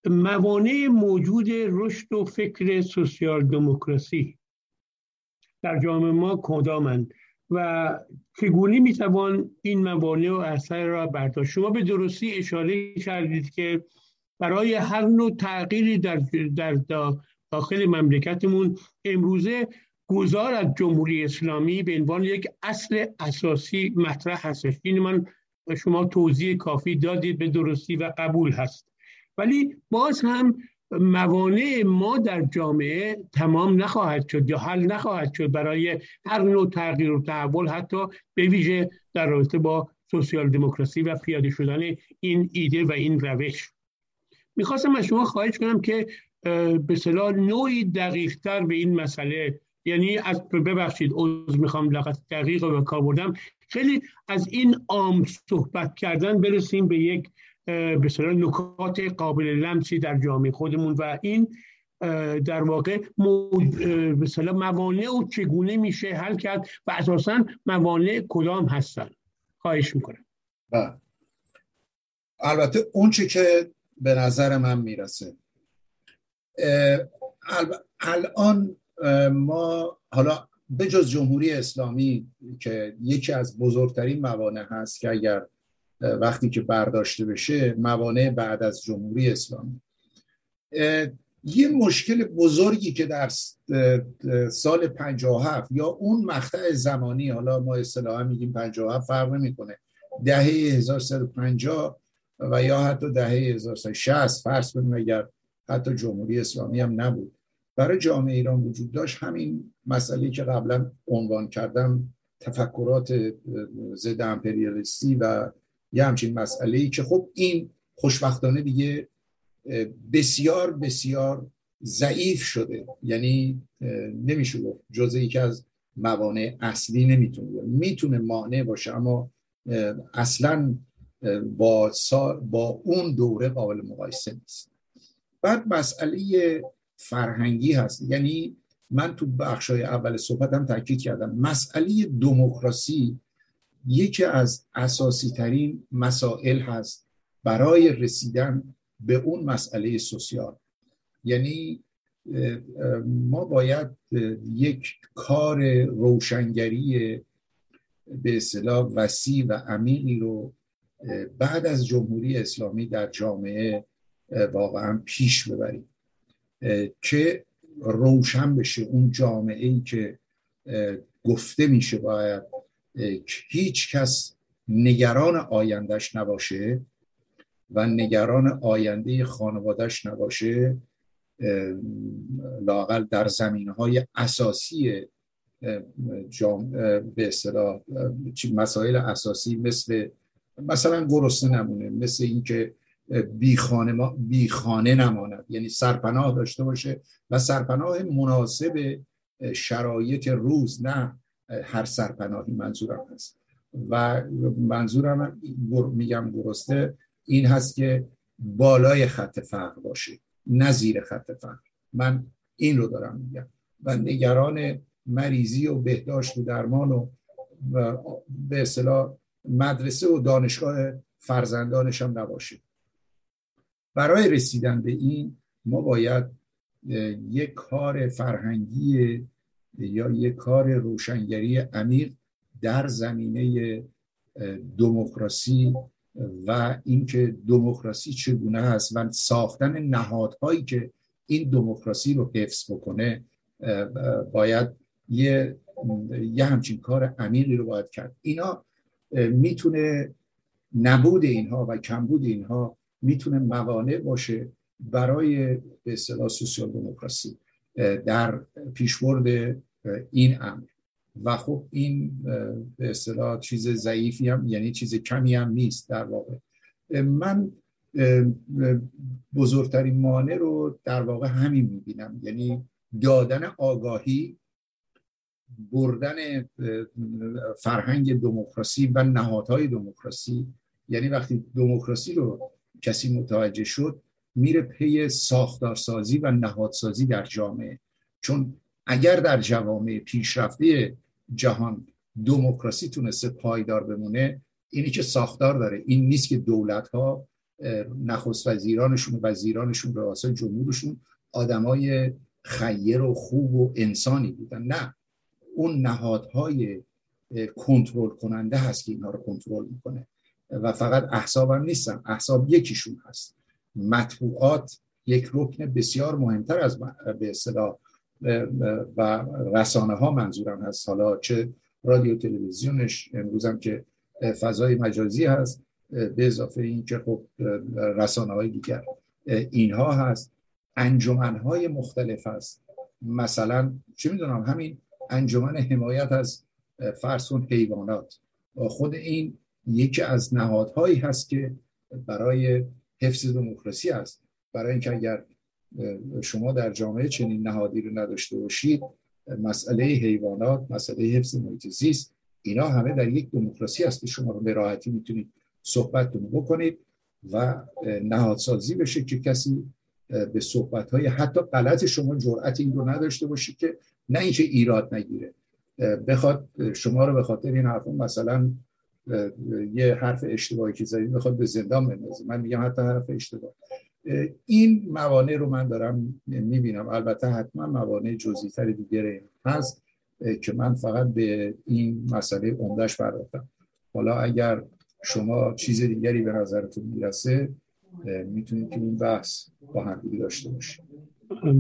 موانع موجود رشد و فکر سوسیال دموکراسی در جامعه ما کدامند و چگونه می‌توان این موانع و اثر را برداشت؟ شما به درستی اشاره کردید که برای هر نوع تغییری در, در داخل مملکتمون امروزه گذار از جمهوری اسلامی به عنوان یک اصل اساسی مطرح هستش. این من شما توضیح کافی دادید به درستی و قبول هست. ولی باز هم موانع ما در جامعه تمام نخواهد شد یا حل نخواهد شد برای هر نوع تغییر و تحول حتی به ویژه در رابطه با سوسیال دموکراسی و پیاده شدن این ایده و این روش. می‌خواستم از شما خواهش کنم که به صلاح نوعی دقیقتر به این مسئله یعنی از ببخشید عذر می‌خوام لغت دقیق و کار بردم. خیلی از این عام صحبت کردن برسیم به یک به نکات قابل لمسی در جامعه خودمون و این در واقع به موانع و چگونه میشه حل کرد و اساسا موانع کدام هستن. خواهش می‌کنم. بله. البته اون چی که به نظر من می‌رسه. الان ما حالا به جز جمهوری اسلامی که یکی از بزرگترین موانع هست که اگر وقتی که برداشته بشه موانع بعد از جمهوری اسلامی. یه مشکل بزرگی که در سال 57 یا اون مقطع زمانی حالا ما اصطلاحا میگیم 57 فرق نمی‌کنه. دهه 1350 و یا حتی دهه 1360 فرض کنیم اگر حتی جمهوری اسلامی هم نبود. برای جامعه ایران وجود داشت. همین مسئله که قبلا عنوان کردم تفکرات ضد امپریالیستی و یه همچین مسئله ای که خب این خوشبختانه دیگه بسیار بسیار ضعیف شده. یعنی نمیشه گفت جزء یکی از موانع اصلی نمی‌تونه می‌تونه مانع باشه اما اصلا با, با اون دوره قابل مقایسه نیست. بعد مسئله فرهنگی هست. یعنی من تو بخشای اول صحبتم تاکید کردم. مسئله دموکراسی یکی از اساسی ترین مسائل هست برای رسیدن به اون مسئله سوسیال. یعنی ما باید یک کار روشنگری به اصطلاح وسیع و عمیقی رو بعد از جمهوری اسلامی در جامعه واقعا پیش ببریم. که روشن بشه اون جامعه ای که گفته میشه باید هیچ کس نگران آیندهش نباشه و نگران آینده خانوادهش نباشه لاقل در زمین های اساسی به اصطلاح مسائل اساسی مثل مثلا گرسنه نمونه مثل اینکه بی خانه, بی خانه نماند. یعنی سرپناه داشته باشه و سرپناه مناسب شرایط روز نه هر سرپناهی منظورم هست. و منظورم میگم درسته این هست که بالای خط فقر باشه نه زیر خط فقر. من این رو دارم میگم. و نگران مریضی و بهداشت و درمان و به اصطلاح مدرسه و دانشگاه فرزندانش هم نباشه برای رسیدن به این ما باید یک کار فرهنگی یا یک کار روشنگری عمیق در زمینه دموکراسی و اینکه دموکراسی چگونه است و ساختن نهادهایی که این دموکراسی رو حفظ بکنه باید یه یه همچین کار عمیقی رو باید کرد. اینا می‌تونه نبود اینها و کمبود اینها می‌تونه موانع باشه برای به اصطلاح سوسیال دموکراسی. در پیشبرد این امر. و خب این به اصطلاح چیز ضعیفی هم یعنی چیز کمی هم نیست در واقع. من بزرگترین مانع رو در واقع همین می‌بینم. یعنی دادن آگاهی بردن فرهنگ دموکراسی و نهادهای دموکراسی. یعنی وقتی دموکراسی رو کسی متوجه شد میره پی ساختارسازی و نهادسازی در جامعه. چون اگر در جوامع پیشرفته جهان دموکراسی تونسته پایدار بمونه اینی که ساختار داره. این نیست که دولت ها نخست وزیرانشون و وزیرانشون رؤسای جمهورشون آدمای خیر و خوب و انسانی بودن. نه. اون نهادهای کنترل کننده هست که اینها رو کنترل می‌کنه. و فقط احساب هم نیستن. احساب یکیشون هست. مطبوعات یک رکن بسیار مهمتر از به اصطلاح و رسانه ها منظورم هست. حالا چه رادیو تلویزیونش امروزم که فضای مجازی هست به اضافه این که خب رسانه های دیگر اینها هست. انجمن های مختلف هست. مثلا چه می‌دونم همین انجمن حمایت از فرسون حیوانات. خود این یکی از نهادهایی هست که برای حفظ دموکراسی است. برای اینکه اگر شما در جامعه چنین نهادی رو نداشته باشید مسئله حیوانات مسئله حفظ محیط زیست اینا همه در یک دموکراسی هست که شما رو به راحتی می‌تونید صحبتتون بکنید و نهادسازی بشه که کسی به صحبت های حتی غلط شما جرأت این رو نداشته باشید که نه اینکه ایراد نگیره. بخواد شما رو به خاطر این حرف مثلا یه حرف اشتباهی که زدید بخواد به زندان بندازه. من میگم حتی حرف اشتباه. این موانع رو من دارم می‌بینم. البته حتما موانع جزئی‌تر دیگه هست که من فقط به این مسئله عمدهش پرداختم. حالا اگر شما چیز دیگری به نظرتون می‌رسه می‌تونید که این بحث با هم داشته باشید.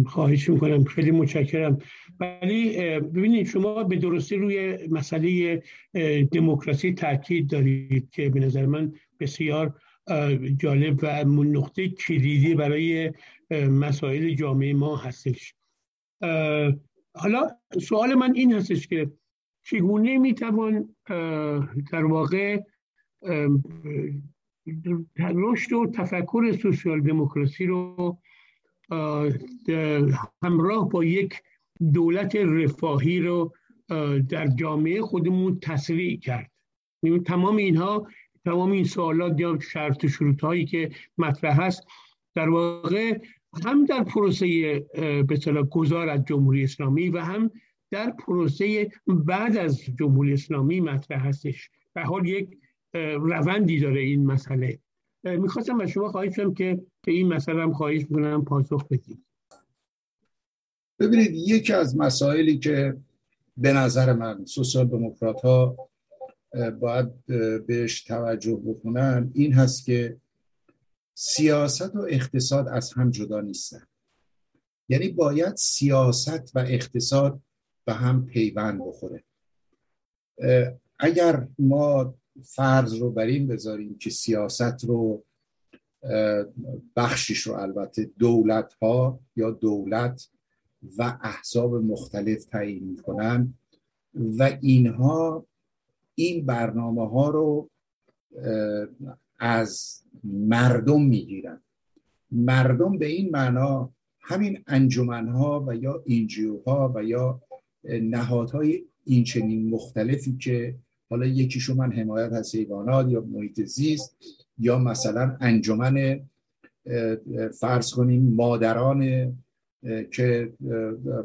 خواهش می‌کنم. خیلی متشکرم. ولی ببینید شما به درستی روی مسئله دموکراسی تاکید دارید که به نظر من بسیار جالب و نقطه کلیدی برای مسائل جامعه ما هستش. حالا سوال من این هستش که چگونه می‌توان در واقع رشد و تفکر سوسیال دموکراسی رو همراه با یک دولت رفاهی رو در جامعه خودمون تسریع کرد. تمام اینها تمام این سوالات یا شرط و شروط هایی که مطرح هست در واقع هم در پروسه به گذار از جمهوری اسلامی و هم در پروسه بعد از جمهوری اسلامی مطرح هستش. به حال یک روندی داره این مسئله. می‌خواستم از شما خواهش کنم که به این مسئله هم خواهش می‌کنم پاسخ بدید. ببینید یکی از مسائلی که به نظر من سوسیال دموکرات ها باید بهش توجه بکنن این هست که سیاست و اقتصاد از هم جدا نیستن. یعنی باید سیاست و اقتصاد به هم پیوند بخوره. اگر ما فرض رو بر این بذاریم که سیاست رو بخشش رو البته دولت ها یا دولت و احزاب مختلف تعیین می‌کنن و اینها این برنامه ها رو از مردم می‌گیرن. مردم به این معنا همین انجمن ها و یا اینجیو ها و یا نهادهای این چنین مختلفی که حالا یکیشو من حمایت از حیوانات یا محیط زیست یا مثلا انجمن فرض کنیم مادران که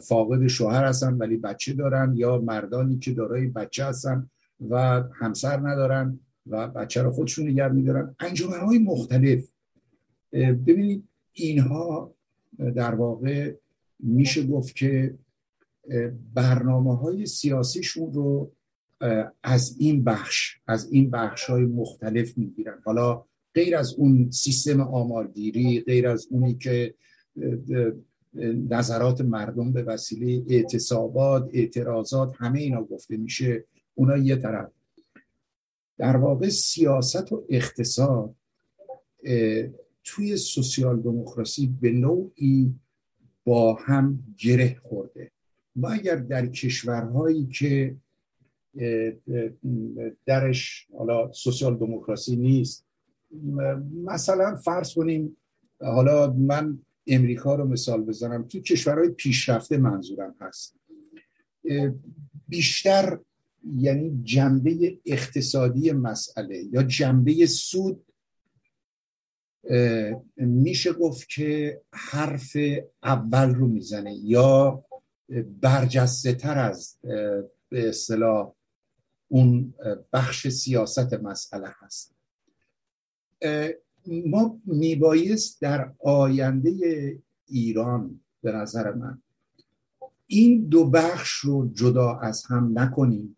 فاقد شوهر هستن ولی بچه دارن یا مردانی که دارای بچه هستن و همسر ندارن و بچه رو خودشون نگر میدارن. انجمن های مختلف ببینید اینها در واقع میشه گفت که برنامه های سیاسیشون رو از این بخش از این بخش های مختلف می‌گیرن. حالا غیر از اون سیستم آمارگیری غیر از اونی که نظرات مردم به وسیله اعتصابات اعتراضات همه اینا گفته میشه. اونا یه طرف. در واقع سیاست و اقتصاد توی سوسیال دموکراسی به نوعی با هم گره خورده. ما اگر در کشورهایی که درش حالا سوسیال دموکراسی نیست مثلا فرض کنیم حالا من امریکا رو مثال بزنم. تو کشورهای پیشرفته منظورم هست. بیشتر یعنی جنبه اقتصادی مسئله یا جنبه سود میشه گفت که حرف اول رو می‌زنه یا برجسته تر از به اصطلاح اون بخش سیاست مسئله هست. ما میبایست در آینده ایران به نظر من. این دو بخش رو جدا از هم نکنیم.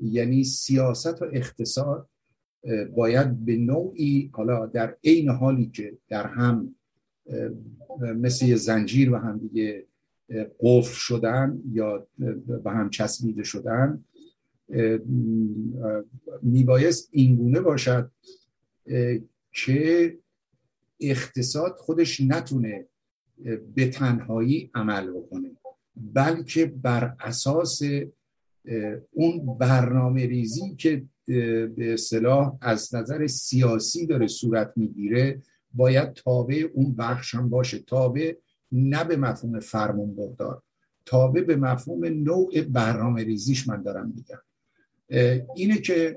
یعنی سیاست و اقتصاد باید به نوعی حالا در عین حالی که در هم مثل زنجیر و هم دیگه قفل شدن یا به هم چسبیده شدن میبایست اینگونه باشد که اقتصاد خودش نتونه به تنهایی عمل بکنه بلکه بر اساس اون برنامه ریزی که به صلاح از نظر سیاسی داره صورت می‌گیره باید تابع اون بخش هم باشه. تابع نه به مفهوم فرمون بردار تابع به مفهوم نوع برنامه ریزیش من دارم میگم. اینه که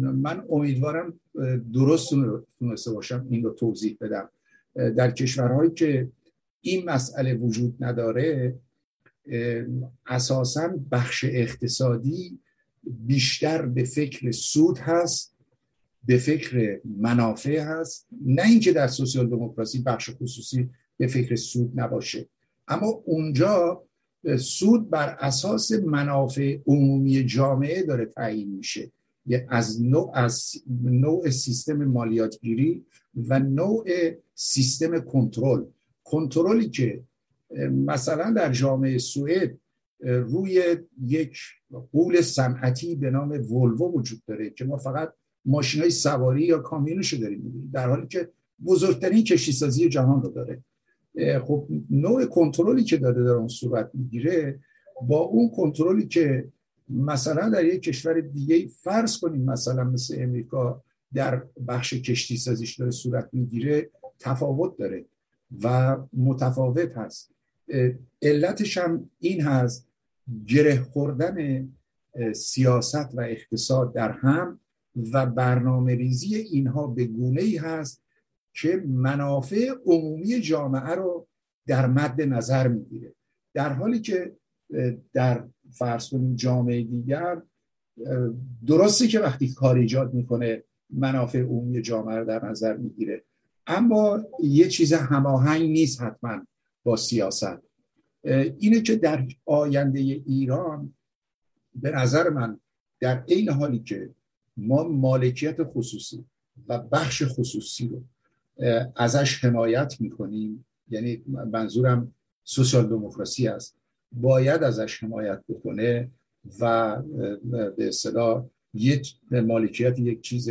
من امیدوارم درست تونسته باشم این رو توضیح بدم. در کشورهایی که این مسئله وجود نداره اساسا بخش اقتصادی بیشتر به فکر سود هست به فکر منافع هست. نه اینکه در سوسیال دموکراسی بخش خصوصی به فکر سود نباشه. اما اونجا سود بر اساس منافع عمومی جامعه داره تعیین میشه. از نوع, از نوع سیستم مالیاتگیری و نوع سیستم کنترل. کنترلی که مثلا در جامعه سوئد روی یک قول صنعتی به نام ولوو وجود داره که ما فقط ماشین های سواری یا کامیونشو داریم می‌بینیم. در حالی که بزرگترین کشتی سازی جهان رو داره. خب نوع کنترلی که داره در اون صورت می‌گیره با اون کنترلی که مثلا در یک کشور دیگه فرض کنیم مثلا مثل امریکا در بخش کشتی سازیش داره صورت می‌گیره تفاوت داره و متفاوت هست. علتش هم این هست گره خوردن سیاست و اقتصاد در هم و برنامه ریزی اینها به گونه ای هست که منافع عمومی جامعه رو در مد نظر می‌گیره. در حالی که در فرض کنیم جامعه دیگر درسته که وقتی کار ایجاد می‌کنه منافع عمومی جامعه رو در نظر می‌گیره. اما یه چیز هماهنگ نیست حتما با سیاست. اینه که در آینده ایران به نظر من در این حالی که ما مالکیت خصوصی و بخش خصوصی رو ازش حمایت می‌کنیم یعنی منظورم سوسیال دموکراسی است. باید ازش حمایت بکنه و به اصطلاح یک مالکیت یک چیز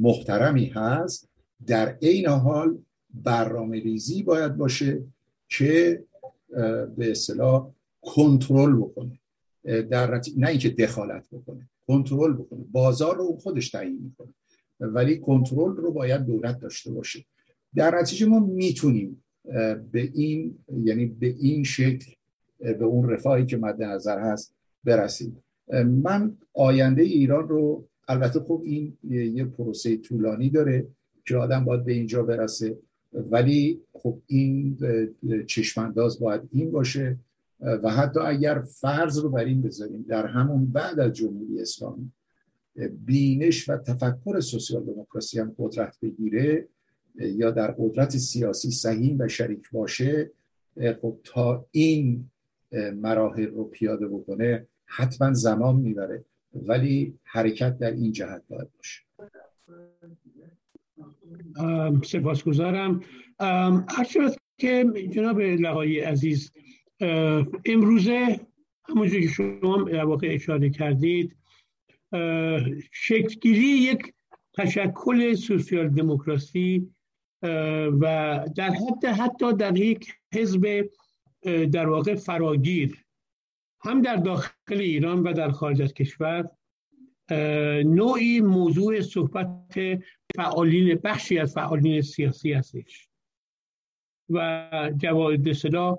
محترمی هست. در عین حال برنامه ریزی باید باشه که به اصطلاح کنترل بکنه. در نه اینکه دخالت بکنه کنترل بکنه. بازار رو خودش تعیین می‌کنه. ولی کنترل رو باید دولت داشته باشه. در نتیجه ما می‌تونیم به این یعنی به این شکل به اون رفاهی که مد نظر هست برسیم. من آینده ایران رو البته خب این یه پروسه طولانی داره که آدم باید به اینجا برسه ولی خب این چشمانداز باید این باشه. و حتی اگر فرض رو بر این بذاریم در همون بعد از جمهوری اسلامی بینش و تفکر سوسیال دموکراسی هم قدرت بگیره یا در قدرت سیاسی صحیح و شریک باشه خب تا این مراحل رو پیاده بکنه حتما زمان می‌بره. ولی حرکت در این جهت باید باشه. سپاسگزارم. هرچند که جناب لقایی عزیز امروزه همونجور که شما در اشاره کردید شکلگیری یک تشکل سوسیال دموکراسی و در حد حتی در یک حزب در واقع فراگیر. هم در داخل ایران و در خارج از کشور نوعی موضوع صحبت فعالین بخشی از فعالین سیاسی هستش. و جواد صدا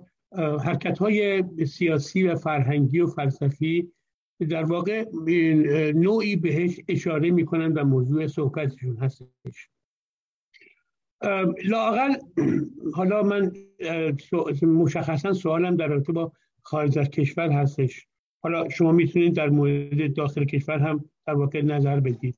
حرکت های سیاسی و فرهنگی و فلسفی در واقع نوعی بهش اشاره می‌کنن و موضوع صحبتشون هستش. لاقل حالا من مشخصا سوالم در رابطه با خارج از کشور هستش. حالا شما می‌تونید در مورد داخل کشور هم در واقع نظر بدید.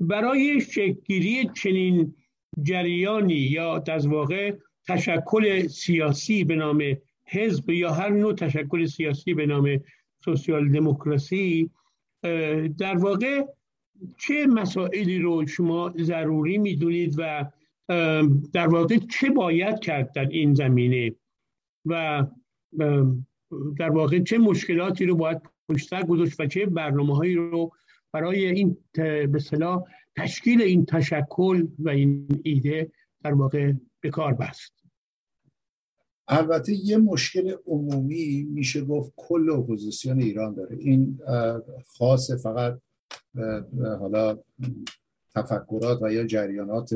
برای شکلگیری چنین جریانی یا در واقع تشکل سیاسی به نام حزب یا هر نوع تشکل سیاسی به نام سوسیال دموکراسی در واقع چه مسائلی رو شما ضروری می‌دونید و در واقع چه باید کرد در این زمینه و در واقع چه مشکلاتی رو باید پشتر گذاشت و چه برنامه هایی رو برای این به صلاح تشکیل این تشکل و این ایده در واقع به کار بست. البته یه مشکل عمومی میشه گفت کل اپوزیسیون ایران داره. این خاص فقط حالا تفکرات و یا جریانات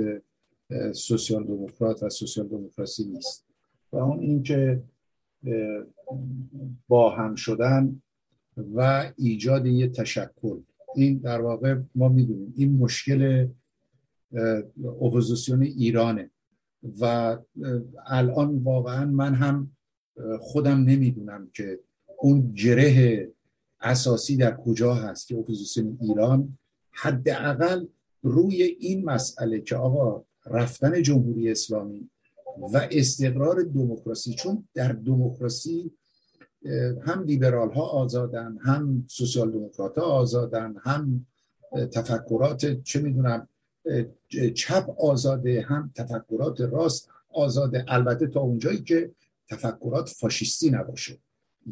سوسیال دموکرات و سوسیال دموکراسی نیست. و اون اینکه با هم شدن و ایجاد یه تشکل. این در واقع ما می‌دونیم این مشکل اپوزیسیون ایرانه. و الان واقعا من هم خودم نمی‌دونم که اون گره اساسی در کجا هست که اپوزیسیون ایران حداقل روی این مسئله که آقا رفتن جمهوری اسلامی و استقرار دموکراسی چون در دموکراسی هم لیبرال ها آزادن هم سوسیال دموکرات ها آزادن هم تفکرات چه می‌دونم چپ آزاده هم تفکرات راست آزاده. البته تا اونجایی که تفکرات فاشیستی نباشه.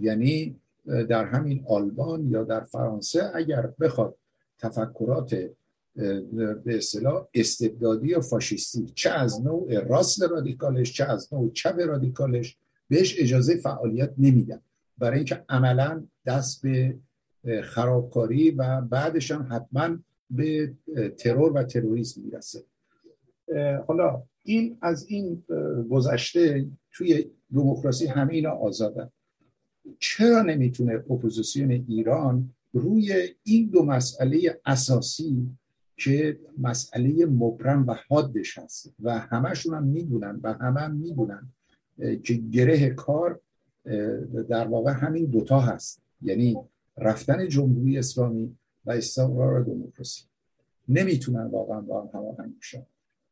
یعنی در همین آلمان یا در فرانسه اگر بخواد تفکرات به اصطلاح استبدادی و فاشیستی. چه از نوع راست رادیکالش چه از نوع چپ رادیکالش بهش اجازه فعالیت نمیدن. برای اینکه عملا دست به خرابکاری و بعدش هم حتما به ترور و تروریسم می‌رسه. حالا این از این گذشته توی دموکراسی همه اینا آزادن. چرا نمی‌تونه اپوزیسیون ایران روی این دو مسئله اساسی که مسئله مبرم و حادش هست و همشون هم می‌دونن و همه هم می‌دونن که گره کار در واقع همین دوتا هست. یعنی رفتن جمهوری اسلامی و استقرار دموکراسی. نمی‌تونن واقعا با هم هماهنگ بشن.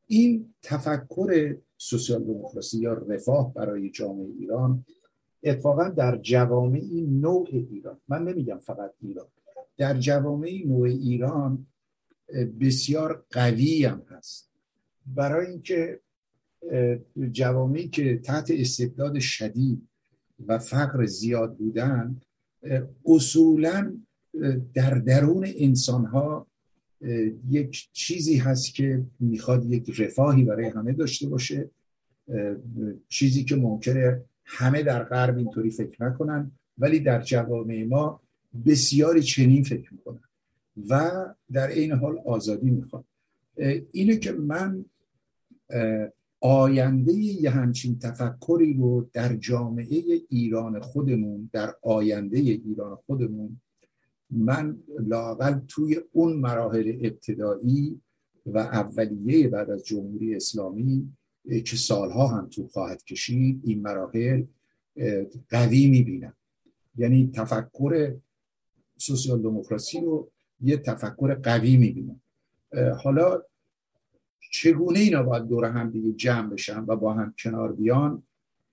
این تفکر سوسیال دموکراسی یا رفاه برای جامعه ایران اتفاقا در جوامع نوع ایران من نمیگم فقط ایران در جوامع نوع ایران بسیار قوی هم هست. برای اینکه جوامعی که تحت استبداد شدید و فقر زیاد بودن اصولا در درون انسان ها یک چیزی هست که می‌خواد یک رفاهی برای همه داشته باشه چیزی که ممکنه همه در غرب اینطوری فکر نکنن ولی در جوامع ما بسیاری چنین فکر می‌کنن. و در این حال آزادی می‌خواد. اینه که من آینده یه همچین تفکری رو در جامعه ایران خودمون در آینده ایران خودمون من لاقل توی اون مراحل ابتدایی و اولیه بعد از جمهوری اسلامی که سالها هم تو خواهد کشید این مراحل قوی می‌بینم. یعنی تفکر سوسیال دموکراسی رو یه تفکر قوی می‌بینم. حالا چگونه اینا باید دور هم دیگه جمع بشن و با هم کنار بیان؟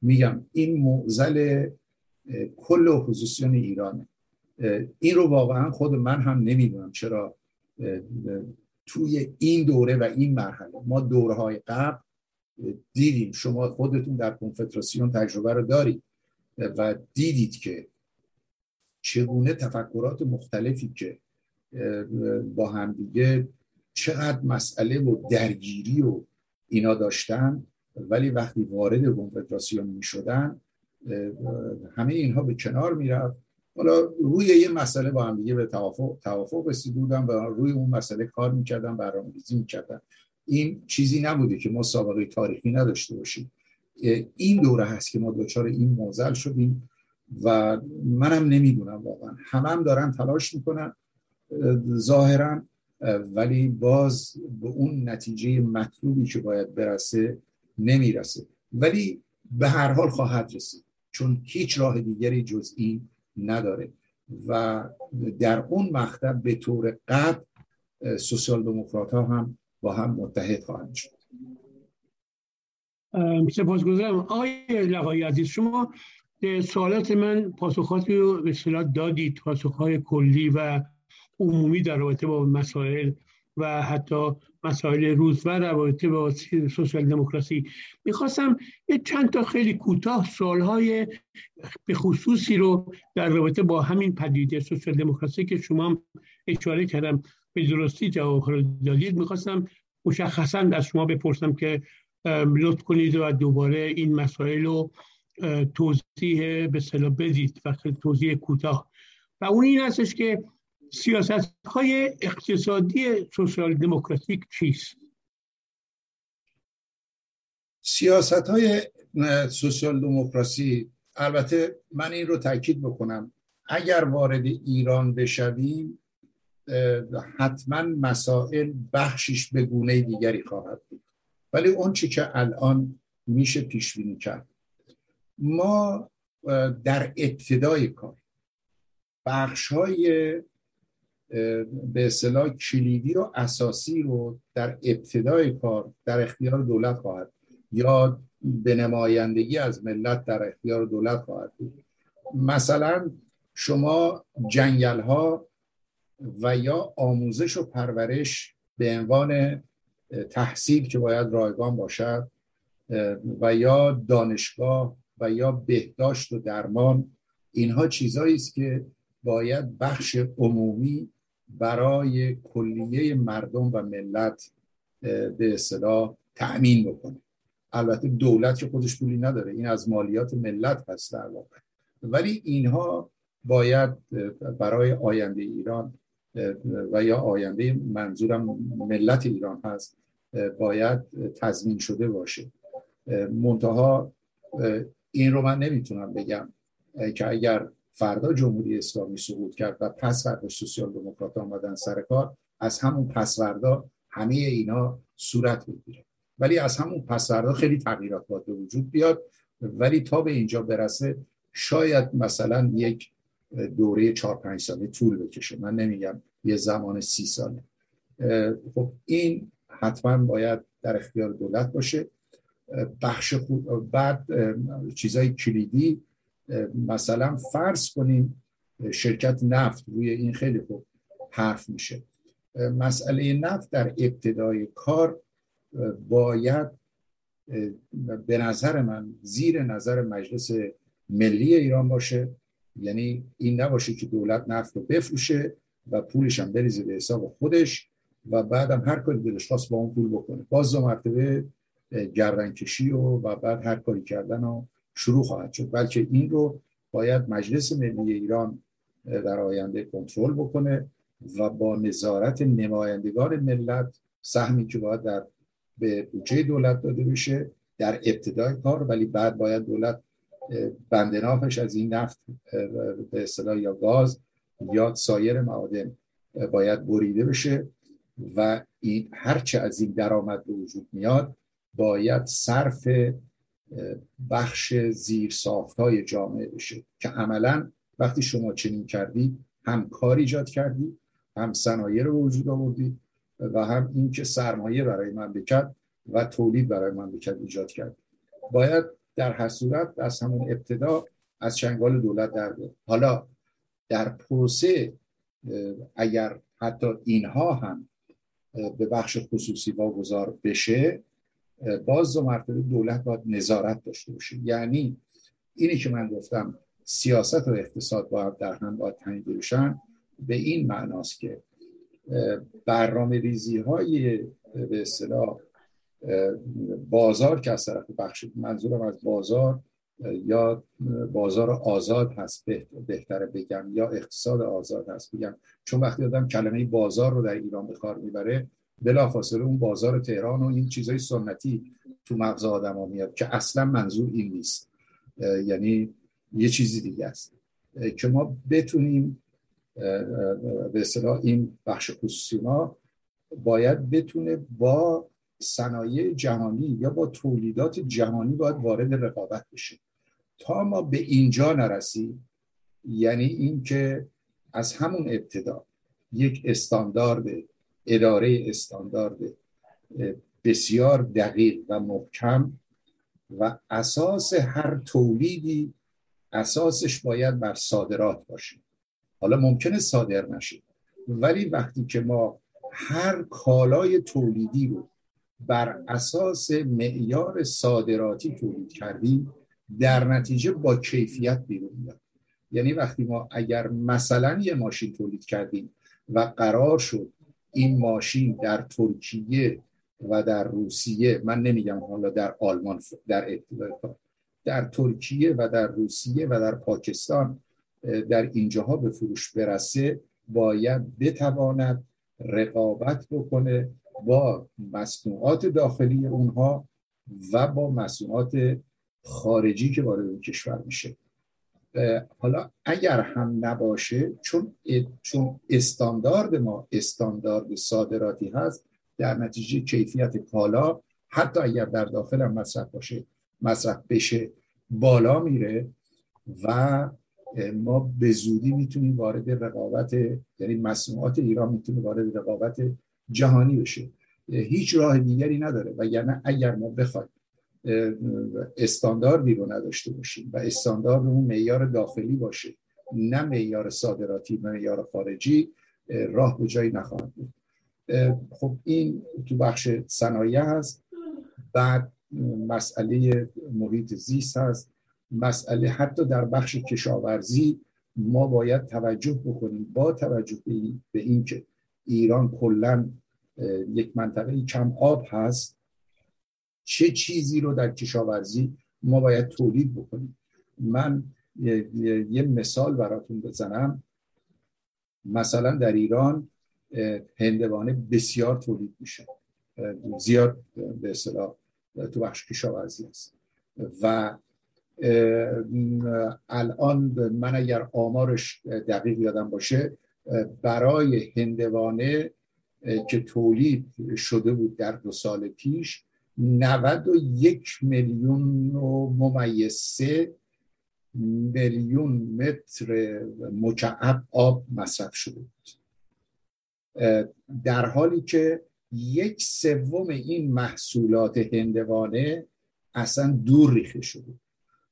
میگم این معزل کل اپوزیسیون ایرانه. این رو واقعا خود من هم نمی‌دونم چرا توی این دوره و این مرحله. ما دوره های قبل دیدیم. شما خودتون در کنفدراسیون تجربه رو دارید. و دیدید که چگونه تفکرات مختلفی که با همدیگه چقدر مسئله و درگیری و اینا داشتن ولی وقتی وارد کنفدراسیون می شدن همه اینها به کنار می‌رفت. حالا روی یه مسئله با هم دیگه به توافق توافق بودن و روی اون مسئله کار می‌کردن برنامه‌ریزی می‌کردن این چیزی نبوده که ما سابقه تاریخی نداشته باشیم. این دوره هست که ما دچار این موزل شدیم و منم نمی‌دونم واقعا. همم هم دارن تلاش می‌کنن. ظاهرا ولی باز به اون نتیجه مطلوبی که باید برسه نمی‌رسه. ولی به هر حال خواهد رسید چون هیچ راه دیگری جز این نداره. و در اون مقطع به طور قبل سوسیال دموکرات ها هم با هم متحد خواهند شد. سپاسگزارم. آقای لقای عزیز شما سوالات من پاسخاتی رو به دادید پاسخهای کلی و عمومی در رابطه با مسائل و حتی مسائل روز و رابطه با سوسیال دموکراسی. می‌خواستم یه چند تا خیلی کوتاه سوالهای به خصوصی رو در رابطه با همین پدیده سوسیال دموکراسی که شما اشاره کردم به درستی جواب رو دادید می‌خواستم مشخصا از شما بپرسم که لطف کنید و دوباره این مسائل رو توضیح به صلاح بدید و توضیح کوتاه. و اون این هستش که سیاست های اقتصادی سوسیال دموکراتیک چیست؟ سیاست های سوسیال دموکراسی البته من این رو تاکید بکنم اگر وارد ایران بشویم حتما مسائل بخشش به گونه دیگری خواهد بود. ولی اون چی که الان میشه پیش بینی کرد. ما در ابتدای کار بخش های به اصطلاح کلیدی و اساسی رو در ابتدای کار در اختیار دولت خواهد یا به نمایندگی از ملت در اختیار دولت خواهد بود. مثلا شما جنگل ها و یا آموزش و پرورش به عنوان تحصیل که باید رایگان باشد و یا دانشگاه و یا بهداشت و درمان اینها چیزایی است که باید بخش عمومی برای کلیه مردم و ملت به اصطلاح تأمین بکنه. البته دولت که خودش پولی نداره این از مالیات ملت هست در واقع. ولی اینها باید برای آینده ایران و یا آینده منظورم ملت ایران هست باید تضمین شده باشه. منتها این رو من نمی‌تونم بگم که اگر فردا جمهوری اسلامی سقوط کرد و پس فردا سوسیال دموکرات آمدن سر کار از همون پس فردا همه اینا صورت بگیره ولی از همون پس فردا خیلی تغییرات باید به وجود بیاد. ولی تا به اینجا برسه شاید مثلا یک دوره چهار پنج ساله طول بکشه. من نمیگم یه زمان سی ساله. خب این حتما باید در اختیار دولت باشه. بخش بعد چیزای کلیدی مثلا فرض کنیم شرکت نفت روی این خیلی خوب حرف میشه. مسئله نفت در ابتدای کار باید به نظر من زیر نظر مجلس ملی ایران باشه. یعنی این نباشه که دولت نفت رو بفروشه و پولش هم بریزه به حساب خودش و بعدم هر کاری دلش خواست با اون پول بکنه. باز دو مرتبه گردن کشی و, و بعد هر کاری کردن و شروع خواهد شد. بلکه این رو باید مجلس ملی ایران در آینده کنترل بکنه و با نظارت نمایندگان ملت سهمی که باید در به بودجه دولت داده بشه در ابتدای کار ولی بعد باید دولت بندنافش از این نفت به اصطلاح یا گاز یا سایر معادن باید بریده بشه و این هرچه از این درآمد به وجود میاد باید صرف بخش زیر های جامعه بشه که عملا وقتی شما چنین کردید هم کار ایجاد کردید هم صنایع رو وجود آوردید و هم این که سرمایه برای من بکرد و تولید برای من بکرد ایجاد کرد باید در هر صورت از همون ابتدا از چنگال دولت در بیاد. حالا در پروسه اگر حتی اینها هم به بخش خصوصی واگذار بشه باز دو مرتبه دولت باید نظارت داشته باشه. یعنی اینی که من گفتم سیاست و اقتصاد باید در هم باید تنیده بشن به این معناست که برنامه ریزی های به اصطلاح بازار که از طرف بخش منظورم از بازار یا بازار آزاد هست بهتره بگم یا اقتصاد آزاد هست بگم. چون وقتی آدم کلمه بازار رو در ایران به کار می‌بره بلافاصله اون بازار تهران و این چیزای سنتی تو مغز آدم ها میاد که اصلا منظور این نیست. یعنی یه چیزی دیگه است. که ما بتونیم به اصطلاح این بخش خصوصی ما باید بتونه با صنایع جهانی یا با تولیدات جهانی باید وارد رقابت بشه. تا ما به اینجا نرسیم یعنی اینکه از همون ابتدا یک استاندارد اداره استاندارد بسیار دقیق و محکم و اساس هر تولیدی اساسش باید بر صادرات باشه. حالا ممکنه صادر نشه ولی وقتی که ما هر کالای تولیدی رو بر اساس معیار صادراتی تولید کردیم در نتیجه با کیفیت بیرون میاد. یعنی وقتی ما اگر مثلا یه ماشین تولید کردیم و قرار شد این ماشین در ترکیه و در روسیه من نمیگم حالا در آلمان در در ترکیه و در روسیه و در پاکستان در اینجاها به فروش برسه باید بتواند رقابت بکنه با مصنوعات داخلی اونها و با مصنوعات خارجی که وارد کشور میشه. حالا اگر هم نباشه چون چون استاندارد ما استاندارد صادراتی هست در نتیجه کیفیت کالا حتی اگر در داخل هم مصرف باشه مصرف بشه بالا میره و ما به زودی می‌تونیم وارد رقابت یعنی مصنوعات ایران می‌تونه وارد رقابت جهانی بشه هیچ راه دیگری نداره و یعنی اگر ما بخوایم استانداردی رو نداشته باشیم و استاندارد اون معیار داخلی باشه نه معیار صادراتی و معیار خارجی راه به جایی نخواهد بود. خب این تو بخش صنایع هست. بعد مسئله محیط زیست هست. مسئله حتی در بخش کشاورزی ما باید توجه بکنیم. با توجه به این که ایران کلا یک منطقه کم آب هست چه چیزی رو در کشاورزی ما باید تولید بکنیم. من یه مثال براتون بزنم. مثلا در ایران هندوانه بسیار تولید میشه. زیاد به اصطلاح تو بخش کشاورزی است و الان من اگر آمارش دقیق یادم باشه برای هندوانه که تولید شده بود در دو سال پیش 91 میلیون و ممیز میلیون متر مکعب آب مصرف شده بود. در حالی که یک سوم این محصولات هندوانه اصلا دور ریخته شده.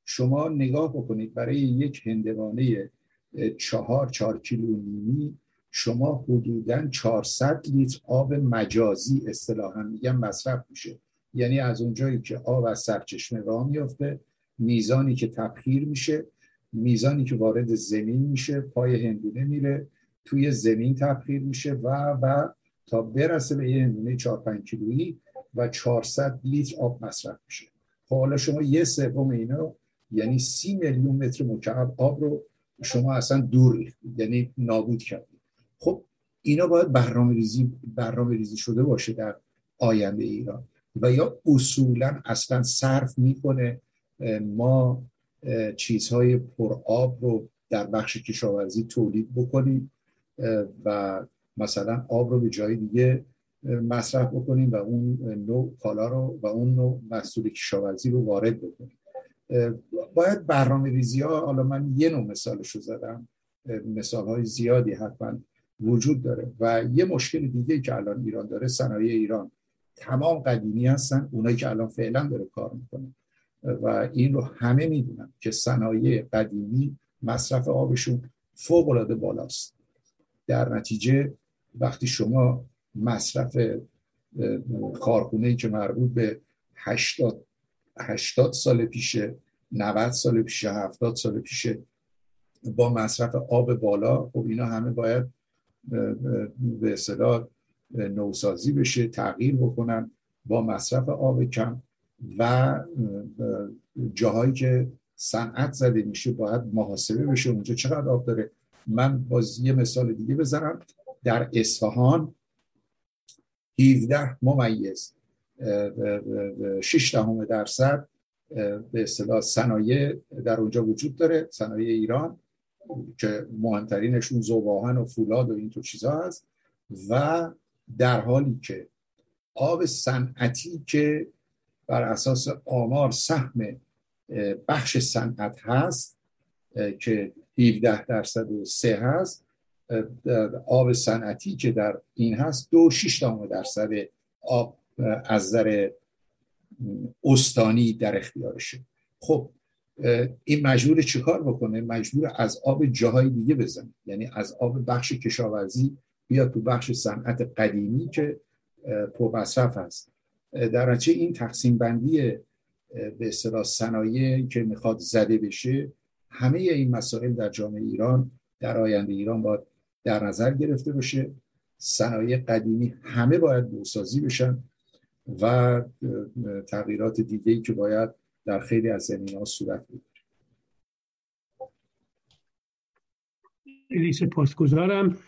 شما نگاه بکنید برای یک هندوانه چهار چهار کیلو نیمی شما حدودا 400 لیتر آب مجازی اصطلاحا میگن مصرف میشه. یعنی از اونجایی که آب از سرچشمه راه میفته میزانی که تبخیر میشه میزانی که وارد زمین میشه پای هندونه میره توی زمین تبخیر میشه و و تا برسه به یه هندونه 4 5 کیلویی و 400 لیتر آب مصرف میشه. خب حالا شما یه سوم اینا یعنی سی میلیون متر مکعب آب رو شما اصلا دور ریختید یعنی نابود کردید. خب اینا باید برنامه ریزی, برنامه ریزی شده باشه در آینده ایران. و یا اصولا اصلا صرف می‌کنه ما چیزهای پر آب رو در بخش کشاورزی تولید بکنیم و مثلا آب رو به جای دیگه مصرف بکنیم و اون نوع کالا رو و اون نوع محصول کشاورزی رو وارد بکنیم. باید برنامه ریزی ها حالا من یه نوع مثالش رو زدم مثال های زیادی حتما وجود داره. و یه مشکل دیگه که الان ایران داره صنایع ایران. تمام قدیمی هستن اونایی که الان فعلا داره کار می‌کنه. و این رو همه می‌دونن که صنایع قدیمی مصرف آبشون فوق العاده بالاست. در نتیجه وقتی شما مصرف کارخونه که مربوط به 80 80 سال پیشه 90 سال پیشه 70 سال پیشه با مصرف آب بالا خب اینا همه باید به اصطلاح نوسازی بشه تغییر بکنن با مصرف آب کم و جاهایی که صنعت زده میشه باید محاسبه بشه. اونجا چقدر آب داره؟ من باز یه مثال دیگه بزنم. در اصفهان 17 ممیز 6 دهم درصد به اصطلاح صنایع در اونجا وجود داره صنایع ایران که مهمترینشون زوباهن و فولاد و این تو چیزا هست. و در حالی که آب صنعتی که بر اساس آمار سهم بخش صنعت هست که 17 درصد و سه هست آب صنعتی که در این هست دو شیش درصد آب از نظر استانی در اختیارشه. خب این مجبور چیکار بکنه؟ مجبور از آب جاهای دیگه بزنه. یعنی از آب بخش کشاورزی بیاد تو بخش صنعت قدیمی که پر مصرف هست در نتیجه این تقسیم بندی به اصطلاح صنایع که می‌خواد زده بشه همه این مسائل در جامعه ایران در آینده ایران باید در نظر گرفته بشه صنایع قدیمی همه باید بوسازی بشن و تغییرات دیگه ای که باید در خیلی از زمین ها صورت بگیره. خیلی سپاسگزارم.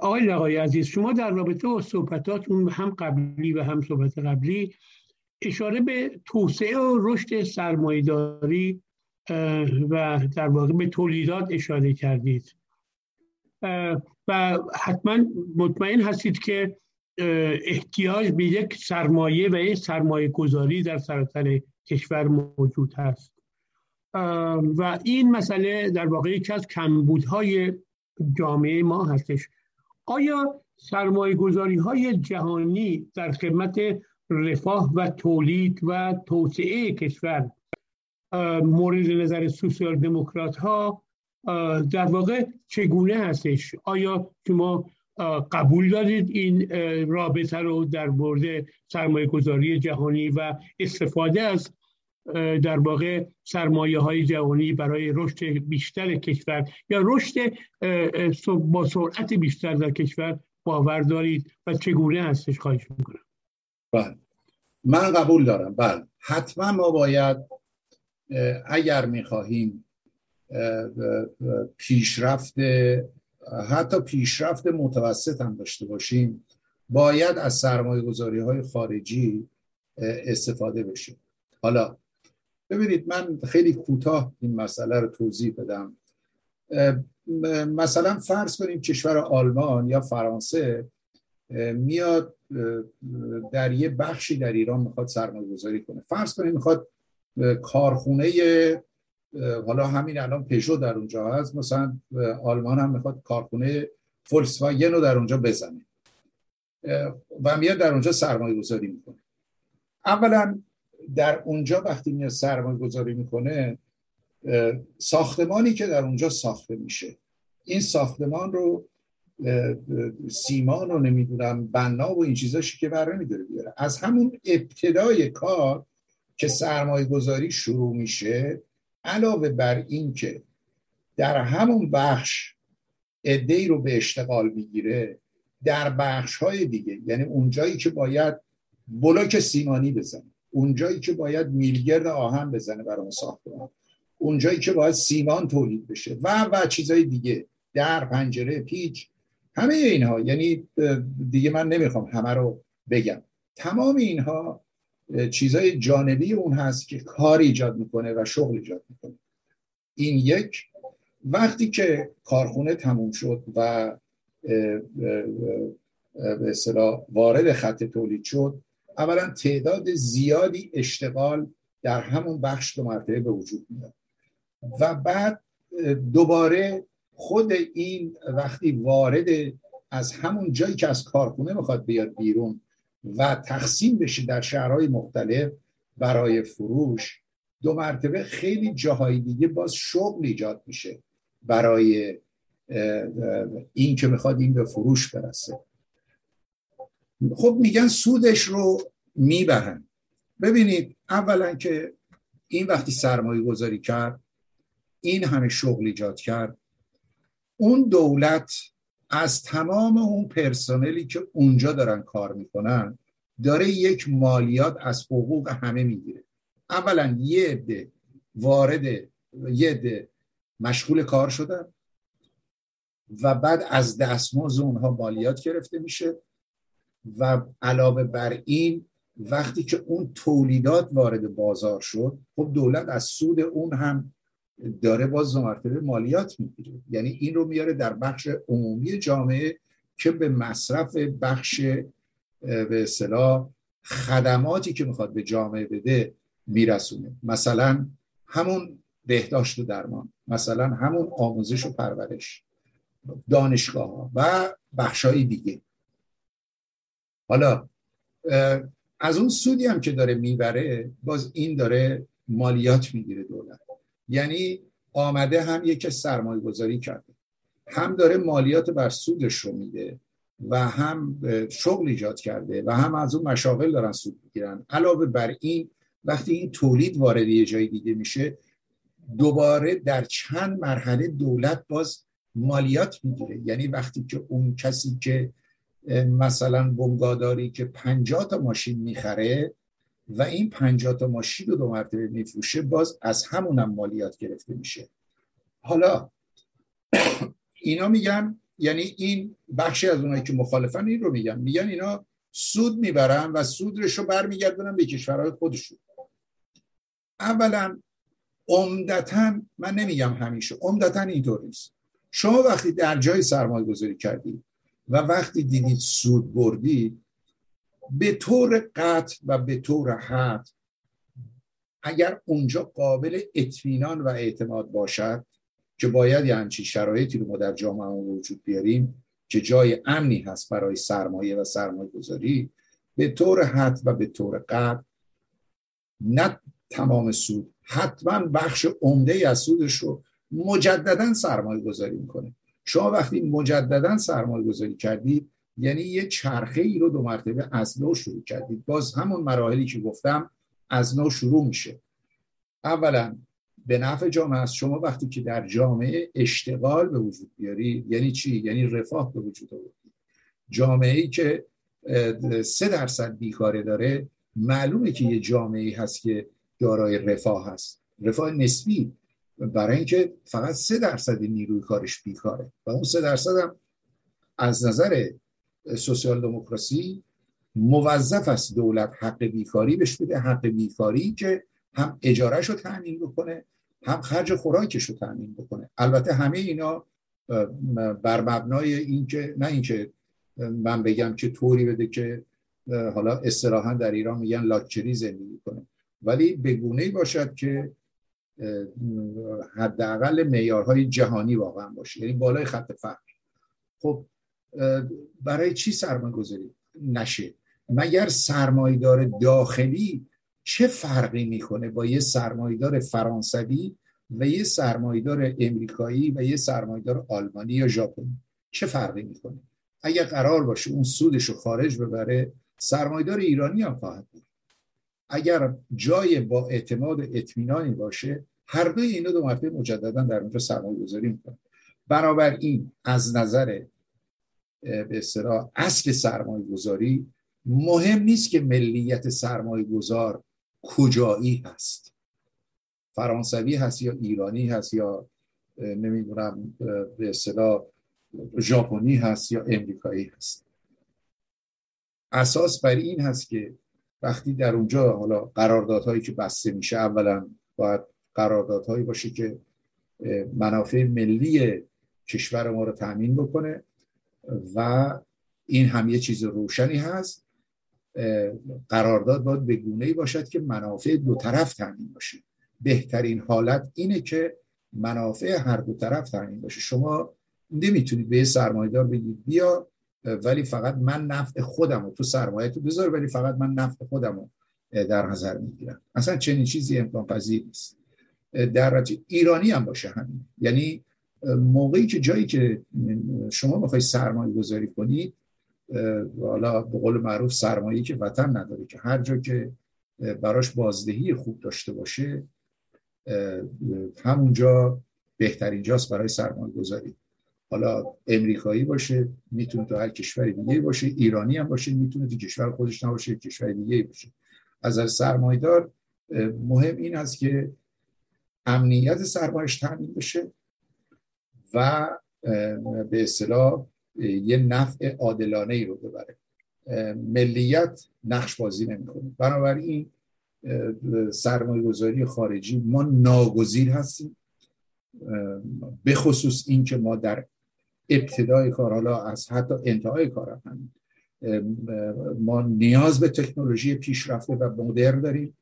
آقای لقای عزیز شما در رابطه با صحبتاتون هم قبلی و هم صحبت قبلی اشاره به توسعه و رشد سرمایداری و در واقع به تولیدات اشاره کردید. و حتما مطمئن هستید که احتیاج به یک سرمایه و یک سرمایه گذاری در سراسر کشور موجود هست. و این مسئله در واقع یکی از کمبودهای جامعه ما هستش. آیا سرمایه گذاری های جهانی در خدمت رفاه و تولید و توسعه کشور مورد نظر سوسیال دموکرات ها در واقع چگونه هستش؟ آیا شما قبول دارید این رابطه رو در مورد سرمایه گذاری جهانی و استفاده از در واقع سرمایه های جهانی برای رشد بیشتر کشور یا رشد با سرعت بیشتر در کشور باور دارید و چگونه هستش خواهش می‌کنم؟ بله. من قبول دارم. بله. حتما ما باید اگر می‌خواهیم پیشرفت حتی پیشرفت متوسط هم داشته باشیم باید از سرمایه گذاری های خارجی استفاده بشه. حالا ببینید من خیلی کوتاه این مسئله رو توضیح بدم. مثلا فرض کنیم کشور آلمان یا فرانسه میاد در یه بخشی در ایران می‌خواد سرمایه گذاری کنه. فرض کنیم می‌خواد کارخونه حالا همین الان پژو در اونجا هست مثلا آلمان هم می‌خواد کارخونه فولکس رو در اونجا بزنه. و میاد در اونجا سرمایه گذاری می‌کنه. اولا در اونجا وقتی میاد سرمایه گذاری می‌کنه ساختمانی که در اونجا ساخته میشه. این ساختمان رو سیمان رو نمی‌دونم بنا و این چیزاشی که برای میداره بیاره. از همون ابتدای کار که سرمایه گذاری شروع میشه علاوه بر این که در همون بخش ادهی رو به اشتغال می‌گیره در بخش های دیگه یعنی اونجایی که باید بلوک سیمانی بزنه. اونجایی که باید میلگرد آهن بزنه برای ساختمان. اونجایی که باید سیمان تولید بشه. و و چیزهای دیگه. در پنجره پیچ. همه اینها. یعنی دیگه من نمی‌خوام همه رو بگم. تمام اینها چیزای جانبی اون هست که کار ایجاد می‌کنه و شغل ایجاد می‌کنه. این یک. وقتی که کارخونه تموم شد و به اصطلاح وارد خط تولید شد اولا تعداد زیادی اشتغال در همون بخش دو مرتبه به وجود میاد. و بعد دوباره خود این وقتی وارد از همون جایی که از کارخونه می‌خواد بیاد بیرون و تقسیم بشه در شهرهای مختلف برای فروش دو مرتبه خیلی جاهای دیگه باز شغل ایجاد میشه برای این که می‌خواد این به فروش برسه. خب میگن سودش رو می‌برن. ببینید اولا که این وقتی سرمایه گذاری کرد این همه شغل ایجاد کرد اون دولت از تمام اون پرسنلی که اونجا دارن کار می‌کنن داره یک مالیات از حقوق همه می‌گیره. اولا یه عده وارد یه عده مشغول کار شدن و بعد از دستمزد اونها مالیات گرفته میشه. و علاوه بر این وقتی که اون تولیدات وارد بازار شد خب دولت از سود اون هم داره باز مرتبه مالیات می‌گیره. یعنی این رو میاره در بخش عمومی جامعه که به مصرف بخش به اصطلاح خدماتی که می‌خواد به جامعه بده میرسونه. مثلا همون بهداشت و درمان مثلا همون آموزش و پرورش دانشگاه ها و بخش های دیگه. حالا از اون سودی هم که داره می‌بره باز این داره مالیات می‌گیره دولت. یعنی آمده هم یک سرمایه گذاری کرده. هم داره مالیات بر سودش رو میده و هم شغل ایجاد کرده و هم از اون مشاغل دارن سود می‌گیرن. علاوه بر این وقتی این تولید وارد یه جای دیگه میشه دوباره در چند مرحله دولت باز مالیات می‌گیره. یعنی وقتی که اون کسی که مثلا بنگاداری که پنجاه تا ماشین می‌خره و این پنجاه تا ماشین رو دو مرتبه میفروشه باز از همونم مالیات گرفته میشه. حالا اینا میگن یعنی این بخشی از اونایی که مخالفن این رو میگن. میگن اینا سود می‌برن و سودش رو برمیگردونن به کشورهای خودشون. اولا عمدتا من نمیگم همیشه عمدتا اینطور نیست. شما وقتی در جای سرمایه گذاری کردید و وقتی دیدید سود بردید به طور قطع و به طور حد اگر اونجا قابل اطمینان و اعتماد باشد که باید یه همچین شرایطی رو ما در جامعه وجود بیاریم که جای امنی هست برای سرمایه و سرمایه گذاری به طور حد و به طور قطع نه تمام سود حتما بخش عمده از سودش رو مجددا سرمایه گذاری می‌کنه. شما وقتی مجددا سرمایه گذاری کردید یعنی یه چرخه ای رو دو مرتبه از نو شروع کردید. باز همون مراحلی که گفتم از نو شروع میشه. اولا به نفع جامعه است. شما وقتی که در جامعه اشتغال به وجود بیاری یعنی چی؟ یعنی رفاه به وجود آوردی جامعه ای که سه درصد بیکاره داره معلومه که یه جامعه ای هست که دارای رفاه هست. رفاه نسبی برای اینکه فقط سه درصد نیروی کارش بیکاره. و اون سه درصد هم از نظر سوسیال دموکراسی موظف است دولت حق بیکاری بهش بده حق بیکاری که هم اجارهش رو تأمین بکنه هم خرج خوراکش رو تأمین بکنه. البته همه اینا بر مبنای اینکه نه اینکه من بگم که طوری بده که حالا اصطلاحا در ایران میگن لاکچری زندگی کنه. ولی به گونه باشد که حداقل معیارهای جهانی واقعا باشه. یعنی بالای خط فقر. خب برای چی سرمایه گذاری نشه؟ مگر سرمایدار داخلی چه فرقی می‌کنه با یه سرمایدار فرانسوی و یه سرمایدار امریکایی و یه سرمایدار آلمانی یا ژاپنی؟ چه فرقی می‌کنه؟ اگر قرار باشه اون سودش رو خارج ببره سرمایدار ایرانی هم خواهد بود. اگر جای با اعتماد اطمینانی باشه هر دوی اینا دو مرتبه مجددا در اونجا سرمایه گذاری می‌کنن بنابراین از نظر به اصطلاح اصل سرمایه گذاری مهم نیست که ملیت سرمایه گذار کجایی هست. فرانسوی هست یا ایرانی هست یا نمی‌دونم به اصطلاح ژاپنی هست یا امریکایی هست. اساس بر این هست که وقتی در اونجا حالا قراردادهایی که بسته میشه اولا باید قراردادهایی باشه که منافع ملی کشور ما رو تامین بکنه و این هم یه چیز روشنی هست. قرارداد باید به گونه ای باشد که منافع دو طرف تامین باشه. بهترین حالت اینه که منافع هر دو طرف تامین باشه. شما نمی‌تونید به سرمایدار بگید بیا ولی فقط من نفع خودم رو تو سرمایه تو بذار ولی فقط من نفع خودم رو در نظر می‌گیرم. اصلا چنین چیزی امکان پذیر نیست در ایرانی هم باشه همین. یعنی موقعی که جایی که شما می‌خوای سرمایه گذاری کنید حالا به قول معروف سرمایه که وطن نداره که هر جا که براش بازدهی خوب داشته باشه همونجا بهترین جاست برای سرمایه گذاری حالا امریکایی باشه می‌تونه تو هر کشور دیگه باشه ایرانی هم باشه می‌تونه تو کشور خودش نباشه کشور دیگه باشه. از از سرمایدار مهم این است که امنیت سرمایش تامین بشه و به اصطلاح یه نفع عادلانه ای رو ببره. ملیت نقش بازی نمی‌کنه. بنابراین سرمایه گذاری خارجی ما ناگزیر هستیم. به خصوص این که ما در ابتدای کار حالا از حتی انتهای کار هم ما نیاز به تکنولوژی پیشرفته و مدرن داریم.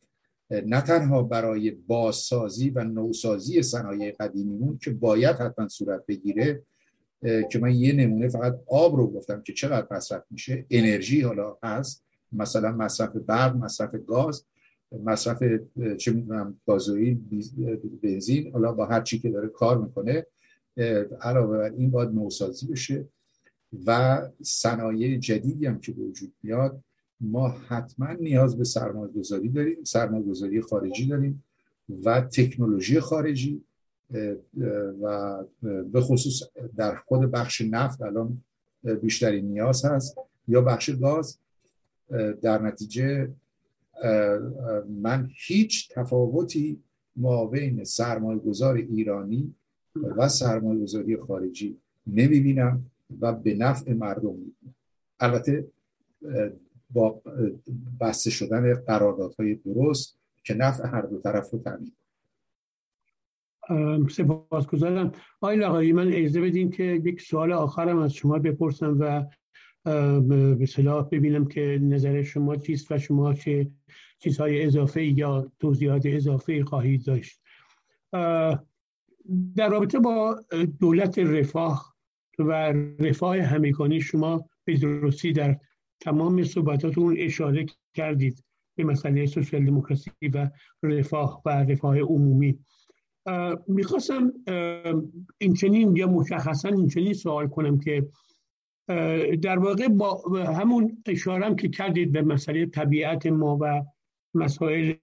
نه تنها برای بازسازی و نوسازی صنایع قدیمیمون که باید حتما صورت بگیره که من یه نمونه فقط آب رو گفتم که چقدر مصرف میشه. انرژی حالا هست. مثلا مصرف برق مصرف گاز مصرف چه می‌دونم گازوئیل بنزین حالا با هر چی که داره کار می‌کنه. علاوه بر این باید نوسازی بشه و صنایع جدیدی هم که وجود میاد ما حتما نیاز به سرمایه گذاری داریم سرمایه گذاری خارجی داریم و تکنولوژی خارجی و به خصوص در خود بخش نفت الان بیشترین نیاز هست یا بخش گاز. در نتیجه من هیچ تفاوتی ما بین سرمایه گذار ایرانی و سرمایه گذاری خارجی نمی‌بینم و به نفع مردم. می‌بینم البته با بسته شدن قراردادهای درست که نفع هر دو طرف رو تامین سپاسگزارم. آقای لقایی من اجازه بدین که یک سوال آخرم از شما بپرسم و به صلاح ببینم که نظر شما چیست و شما چه چیزهای اضافه یا توضیحات اضافه خواهید داشت. در رابطه با دولت رفاه و رفاه همگانی شما به درستی در تمام صحبتاتون اشاره کردید به مسئله سوسیال دموکراسی و رفاه و رفاه عمومی. می‌خواستم این چنین یا مشخصا این چنین سوال کنم که در واقع با همون اشارم که کردید به مسئله طبیعت ما و مسائل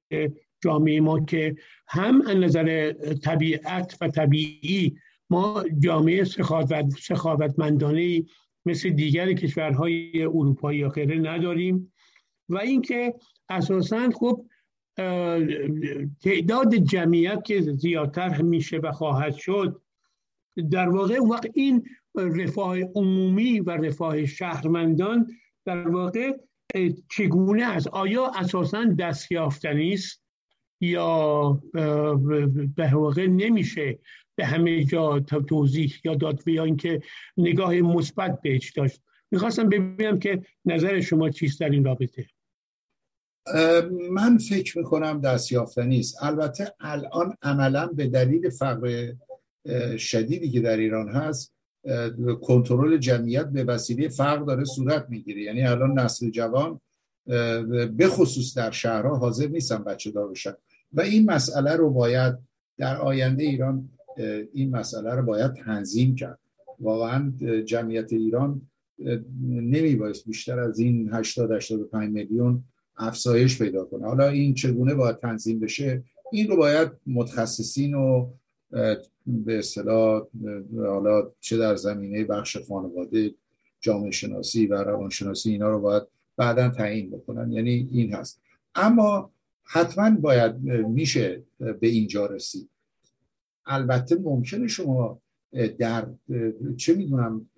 جامعه ما که هم از نظر طبیعت و طبیعی ما جامعه سخاوت سخاوتمندانه مثل دیگر کشورهای اروپایی یا غیره نداریم و اینکه اساسا خب تعداد جمعیت که زیادتر میشه و خواهد شد در واقع وقت این رفاه عمومی و رفاه شهرمندان در واقع چگونه است؟ آیا اساسا دستیافتنی است؟ یا به واقع نمیشه به همه جا توضیح یا داد یا اینکه نگاه مثبت بهش داشت. می‌خواستم ببینم که نظر شما چیست در این رابطه. من فکر می‌کنم دستیافتنی است البته الان عملا به دلیل فقر شدیدی که در ایران هست کنترل جمعیت به وسیله فقر داره صورت می‌گیره. یعنی الان نسل جوان به خصوص در شهرها حاضر نیستن بچه دار بشن. و این مسئله رو باید در آینده ایران این مسئله رو باید تنظیم کرد. واقعا جمعیت ایران نمی باید بیشتر از این 80 85 میلیون افزایش پیدا کنه. حالا این چگونه باید تنظیم بشه؟ این رو باید متخصصین و به اصطلاح حالا چه در زمینه بخش خانواده جامعه شناسی و روانشناسی اینا رو باید بعدا تعیین بکنن. یعنی این هست. اما حتما باید میشه به اینجا رسید. البته ممکنه شما در چه می‌دونم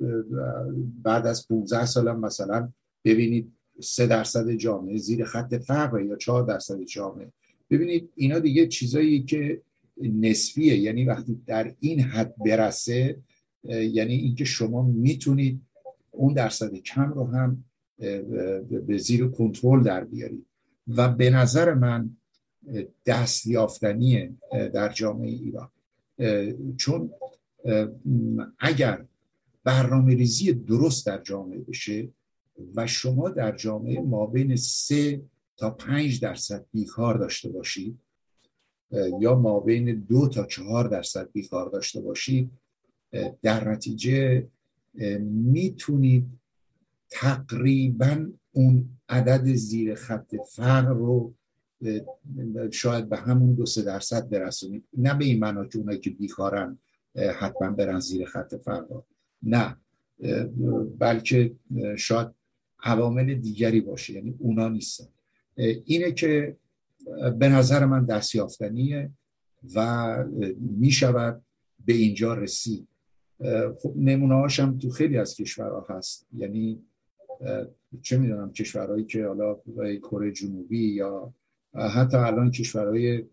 بعد از 15 سال مثلا ببینید سه درصد جامعه زیر خط فقر یا چهار درصد جامعه. ببینید اینا دیگه چیزایی که نسبیه. یعنی وقتی در این حد برسه یعنی اینکه شما می‌تونید اون درصد کم رو هم به زیر کنترل در بیارید. و به نظر من دست یافتنیه در جامعه ایران. چون اگر برنامه ریزی درست در جامعه بشه و شما در جامعه ما بین سه تا پنج درصد بیکار داشته باشید یا ما بین دو تا چهار درصد بیکار داشته باشید در نتیجه می‌تونید تقریبا اون عدد زیر خط فقر رو شاید به همون دو سه درصد برسونید نه به این معنا که اونایی که بیکارن حتما برن زیر خط فقر نه بلکه شاید عوامل دیگری باشه یعنی اونا نیستن. اینه که به نظر من دستیافتنیه و می شود به اینجا رسید. خب نمونه هاشم تو خیلی از کشورها هست. یعنی چه می‌دونم کشورهایی که حالا کره جنوبی یا حتی الان کشورهای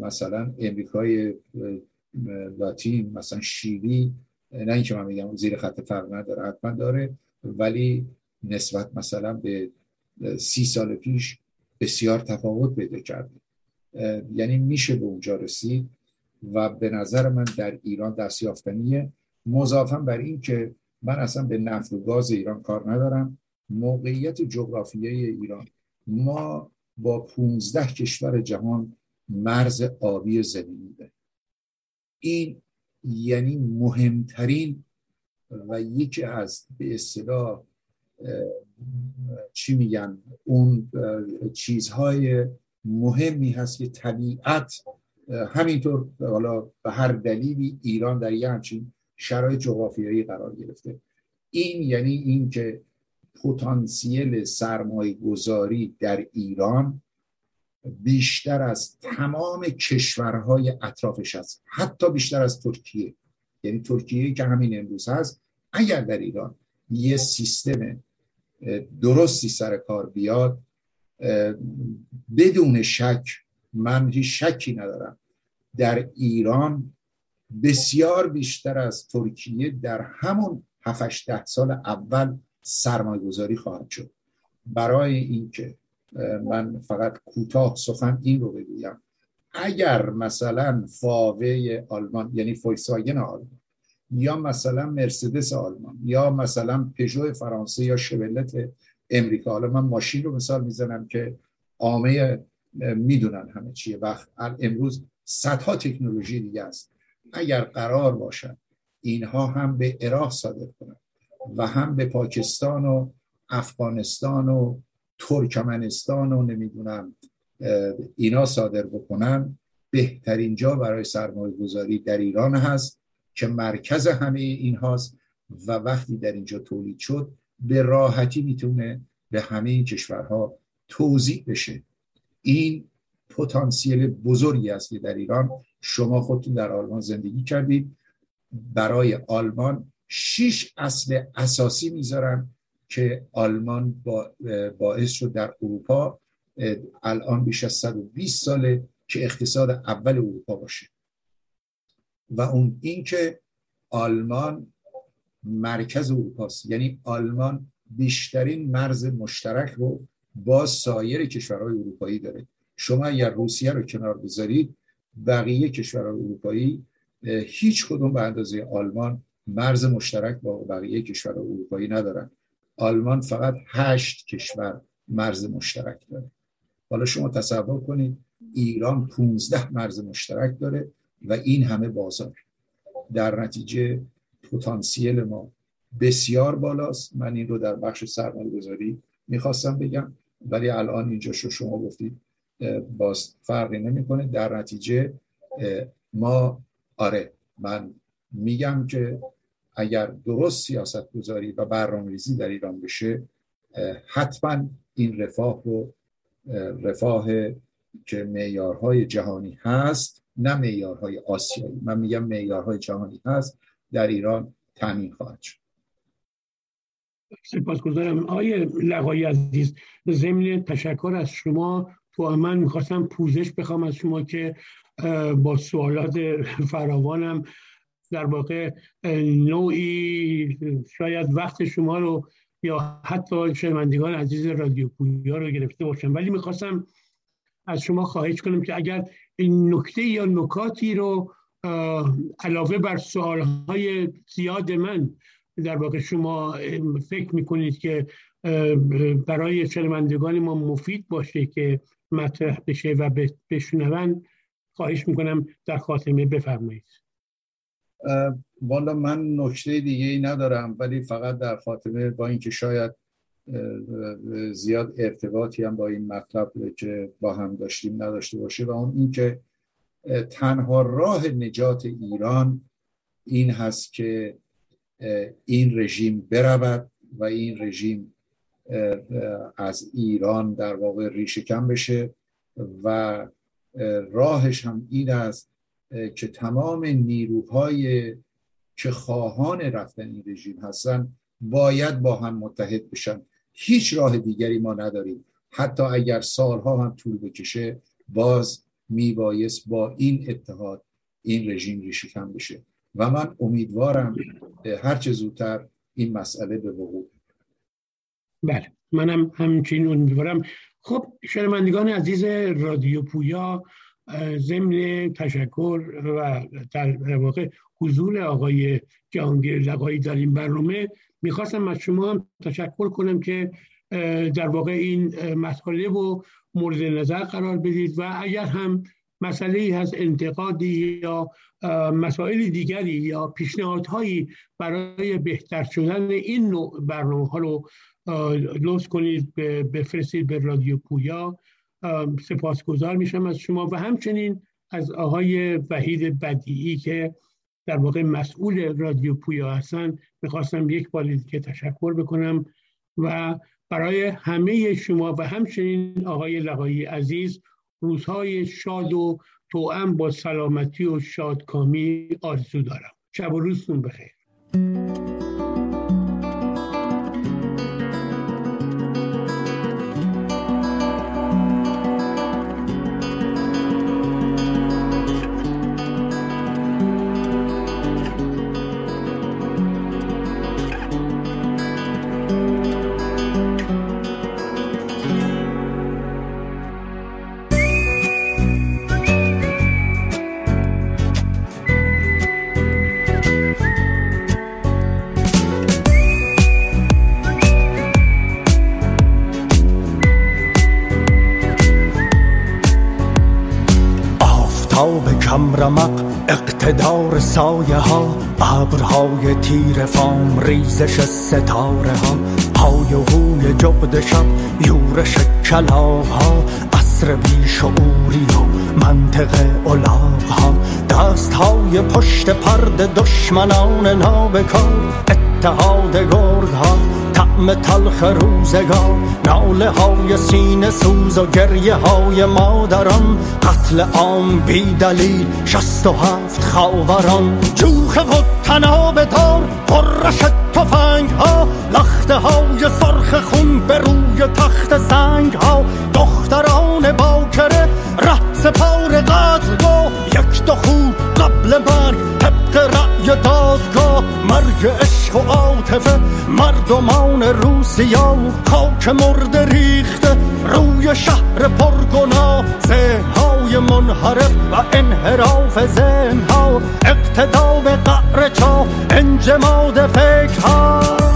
مثلا امریکای لاتین مثلا شیلی نه اینکه من میگم زیر خط فقر نداره حتما داره ولی نسبت مثلا به سی سال پیش بسیار تفاوت پیدا کرده. یعنی میشه به اونجا رسید و به نظر من در ایران دستیافتنیه. مضافا بر این که من اصلا به نفت و گاز ایران کار ندارم. موقعیت جغرافیایی ایران. ما با 15 کشور جهان مرز آبی زمینی داره این یعنی مهمترین و یکی از به اصطلاح چی میگن اون چیزهای مهمی هست که طبیعت همینطور حالا به هر دلیلی ایران در یه همچین شرایط جغرافیایی قرار گرفته. این یعنی اینکه پتانسیل سرمایه گذاری در ایران بیشتر از تمام کشورهای اطرافش است. حتی بیشتر از ترکیه. یعنی ترکیه که همین امروز هست اگر در ایران یه سیستم درستی سر کار بیاد بدون شک من هیچ شکی ندارم در ایران بسیار بیشتر از ترکیه در همون 7 ده سال اول سرمایه گذاری خواهد شد. برای اینکه من فقط کوتاه سخن این رو بگویم. اگر مثلا فاوه آلمان یعنی فویساگن آلمان یا مثلا مرسدس آلمان یا مثلا پژو فرانسه یا شولت امریکا حالا من ماشین رو مثال می‌زنم که عامه می‌دونن همه چیه وقت امروز صدها تکنولوژی دیگه است. اگر قرار باشد اینها هم به عراق صادر کنند. و هم به پاکستان و افغانستان و ترکمنستان و نمی‌دونم اینا صادر بکنن. بهترین جا برای سرمایه گذاری در ایران هست که مرکز همه این هاست و وقتی در اینجا تولید شد به راحتی می‌تونه به همه این کشورها توضیح بشه. این پتانسیل بزرگی است که در ایران شما خودتون در آلمان زندگی کردید. برای آلمان شش اصل اساسی می‌ذارن که آلمان باعث شد در اروپا الان بیش از 120 ساله که اقتصاد اول اروپا باشه. و اون اینکه آلمان مرکز اروپاست. یعنی آلمان بیشترین مرز مشترک رو با سایر کشورهای اروپایی داره. شما اگر روسیه رو کنار بذارید بقیه کشورهای اروپایی هیچ کدوم به اندازه آلمان مرز مشترک با بقیه کشورهای اروپایی ندارن. آلمان فقط هشت کشور مرز مشترک داره. حالا شما تصور کنید ایران 15 مرز مشترک داره و این همه بازار. در نتیجه پتانسیل ما بسیار بالاست. من این رو در بخش سرمایه گذاری می‌خواستم بگم ولی الان اینجا شما گفتید باز فرقی نمی‌کنه. در نتیجه ما آره من میگم که اگر درست سیاست گذاری و برنامه‌ریزی در ایران بشه حتما این رفاه رو رفاه که معیارهای جهانی هست نه معیارهای آسیایی. من میگم معیارهای جهانی هست در ایران تامین خواهد شد. سپاسگزارم. آقای لقای عزیز ضمن تشکر از شما تو من می‌خواستم پوزش بخوام از شما که با سوالات فراوانم در واقع نوعی شاید وقت شما رو یا حتی شنوندگان عزیز رادیو پویا رو گرفته باشم. ولی می‌خواستم از شما خواهش کنم که اگر این نکته یا نکاتی رو علاوه بر سوالهای زیاد من در واقع شما فکر می‌کنید که برای شنوندگان ما مفید باشه که مطرح بشه و بشنون خواهش می‌کنم در خاتمه بفرمایید. والا من نکته دیگه ای ندارم ولی فقط در خاتمه با اینکه شاید زیاد ارتباطی هم با این مطلب که با هم داشتیم نداشته باشه و اون اینکه تنها راه نجات ایران این هست که این رژیم برود و این رژیم از ایران در واقع ریشه کم بشه و راهش هم این است که تمام نیروهای که خواهان رفتن این رژیم هستن باید با هم متحد بشن. هیچ راه دیگری ما نداریم. حتی اگر سالها هم طول بکشه باز میبایست با این اتحاد این رژیم ریشه کم بشه. و من امیدوارم هرچه زودتر این مسئله به وقوع بله. منم همچنین امیدوارم. خب شنوندگان عزیز رادیو پویا ضمن تشکر و در واقع حضور آقای جهانگیر لقایی در این برنامه می‌خواستم از شما هم تشکر کنم که در واقع این مسئله و مورد نظر قرار بدید و اگر هم مسئله هست انتقادی یا مسائل دیگری یا پیشنهادهایی برای بهتر شدن این نوع برنامه ها رو لطف کنید بفرستید به رادیو پویا. سپاسگزار میشم از شما و همچنین از آقای وحید بدیعی که در واقع مسئول رادیو پویا هستن. می‌خواستم یک بار دیگه تشکر بکنم و برای همه شما و همچنین آقای لقایی عزیز روزهای شاد و توأم با سلامتی و شادکامی آرزو دارم. شب و روزتون بخیر. رمق اقتدار سایه ها ابرهای تیر فام ریزش ستاره ها پای و هوی جغد شب یورش کلاغ ها عصر بیشعوری و منطق الاغ ها دست های پشت پرد دشمنان نابکار اتحاد گرگ ها طعم تلخ روزگار ناله های سینه سوز و گریه های مادران قتل عام بی دلیل شست و هفت خاوران. جوخ و تناب دار قرش تفنگ ها لخته های سرخ خون به روی تخت زنگ ها دختران باکره ره سپار قتل یک دو قبل مرگ طبق رأی دادگاه مرگ عشق و عاطفه مردمان روسیا خاک مرد ریخته. روی شهر پرگنا ذهنهای منحرف و انحراف ذهنها. اقتدا به قعر چا انجماد فکرها.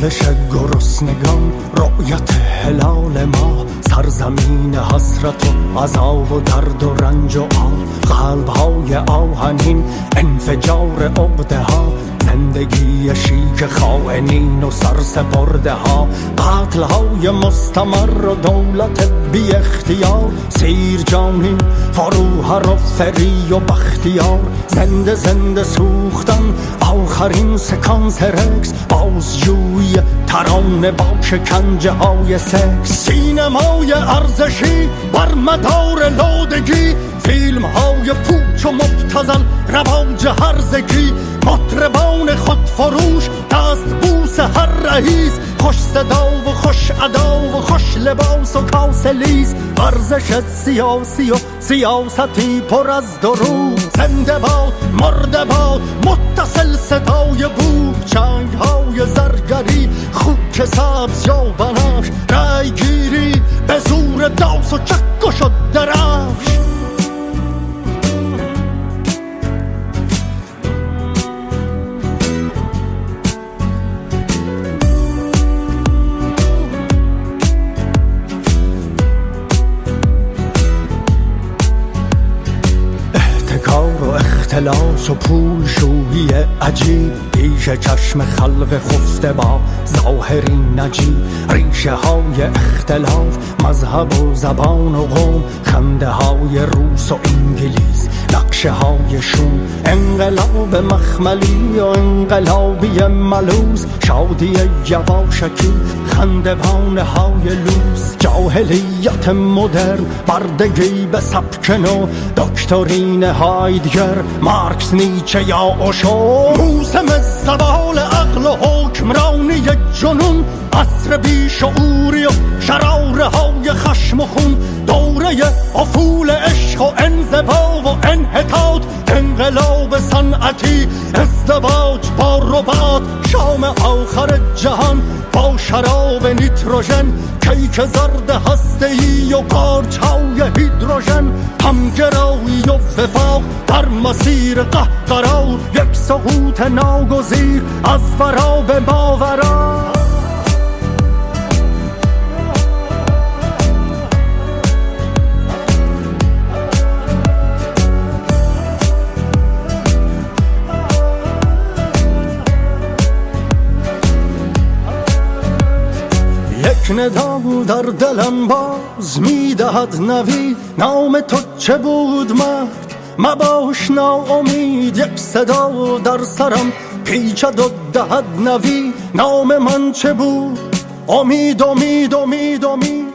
چالش گرسنگان رؤیت هلال ما سرزمین حسرت و عذاب و درد و رنج و آب قلب های آهنین انفجار عقده ها زندگی شیک خائنین و سرسپرده ها قتل های مستمر و دولت بی اختیار سیر جانین فروهر و فری و بختیار زنده زنده سوختن آخرین سکانس رکس بازجوی ترانه با شکنجه های سکس. سینمای ارزشی بر مدار لودگی فیلم های پوچ و مبتذل رواج هرزگی مطربان خود فروش دست بوس هر رئیس خوش صدا و خوش ادا و خوش لباس و کاسه‌لیس ورزش سیاسی و سیاستی پر از دروغ. زنده باد مرده باد متصل صدای بود چنگ های زرگری خوک سبز یا بنفش رای گیری به زور داس و چک و شد درفش. اختلاس و پول شویی عجیب. پیش چشم خلق خفته با ظاهری نجیب. ریشه های اختلاف مذهب و زبان و قوم. خنده های روس و انگلیس نقشه های شون انقلاب مخملی و انقلابی ملوز. شادی یواشکی خندوان های لوس جاهلیت مدرن بردگی به سبک نو. دکترین هایدگر مارکس نیچه یا اوشو. موسم زوال عقل و حکمرانی جنون. عصر بیشعوری و شراره های خشم و خون. دوره افول عشق و انزوا و انحطاط. انقلاب صنعتی ازدواج با ربات شام آخر جهان با شراب نیتروژن کیک زرد هسته ای و قارچای هیدروژن همگرایی و وفاق در مسیر قهقرا یک سقوط ناگزیر از فرا به ماورا ندا در دلم باز می‌دهد نوی. نام تو چه بود مرد؟ مباش ناامید. یک صدا در سرم پیچد و دهد نوی. نام من چه بود؟ امید امید امید امید.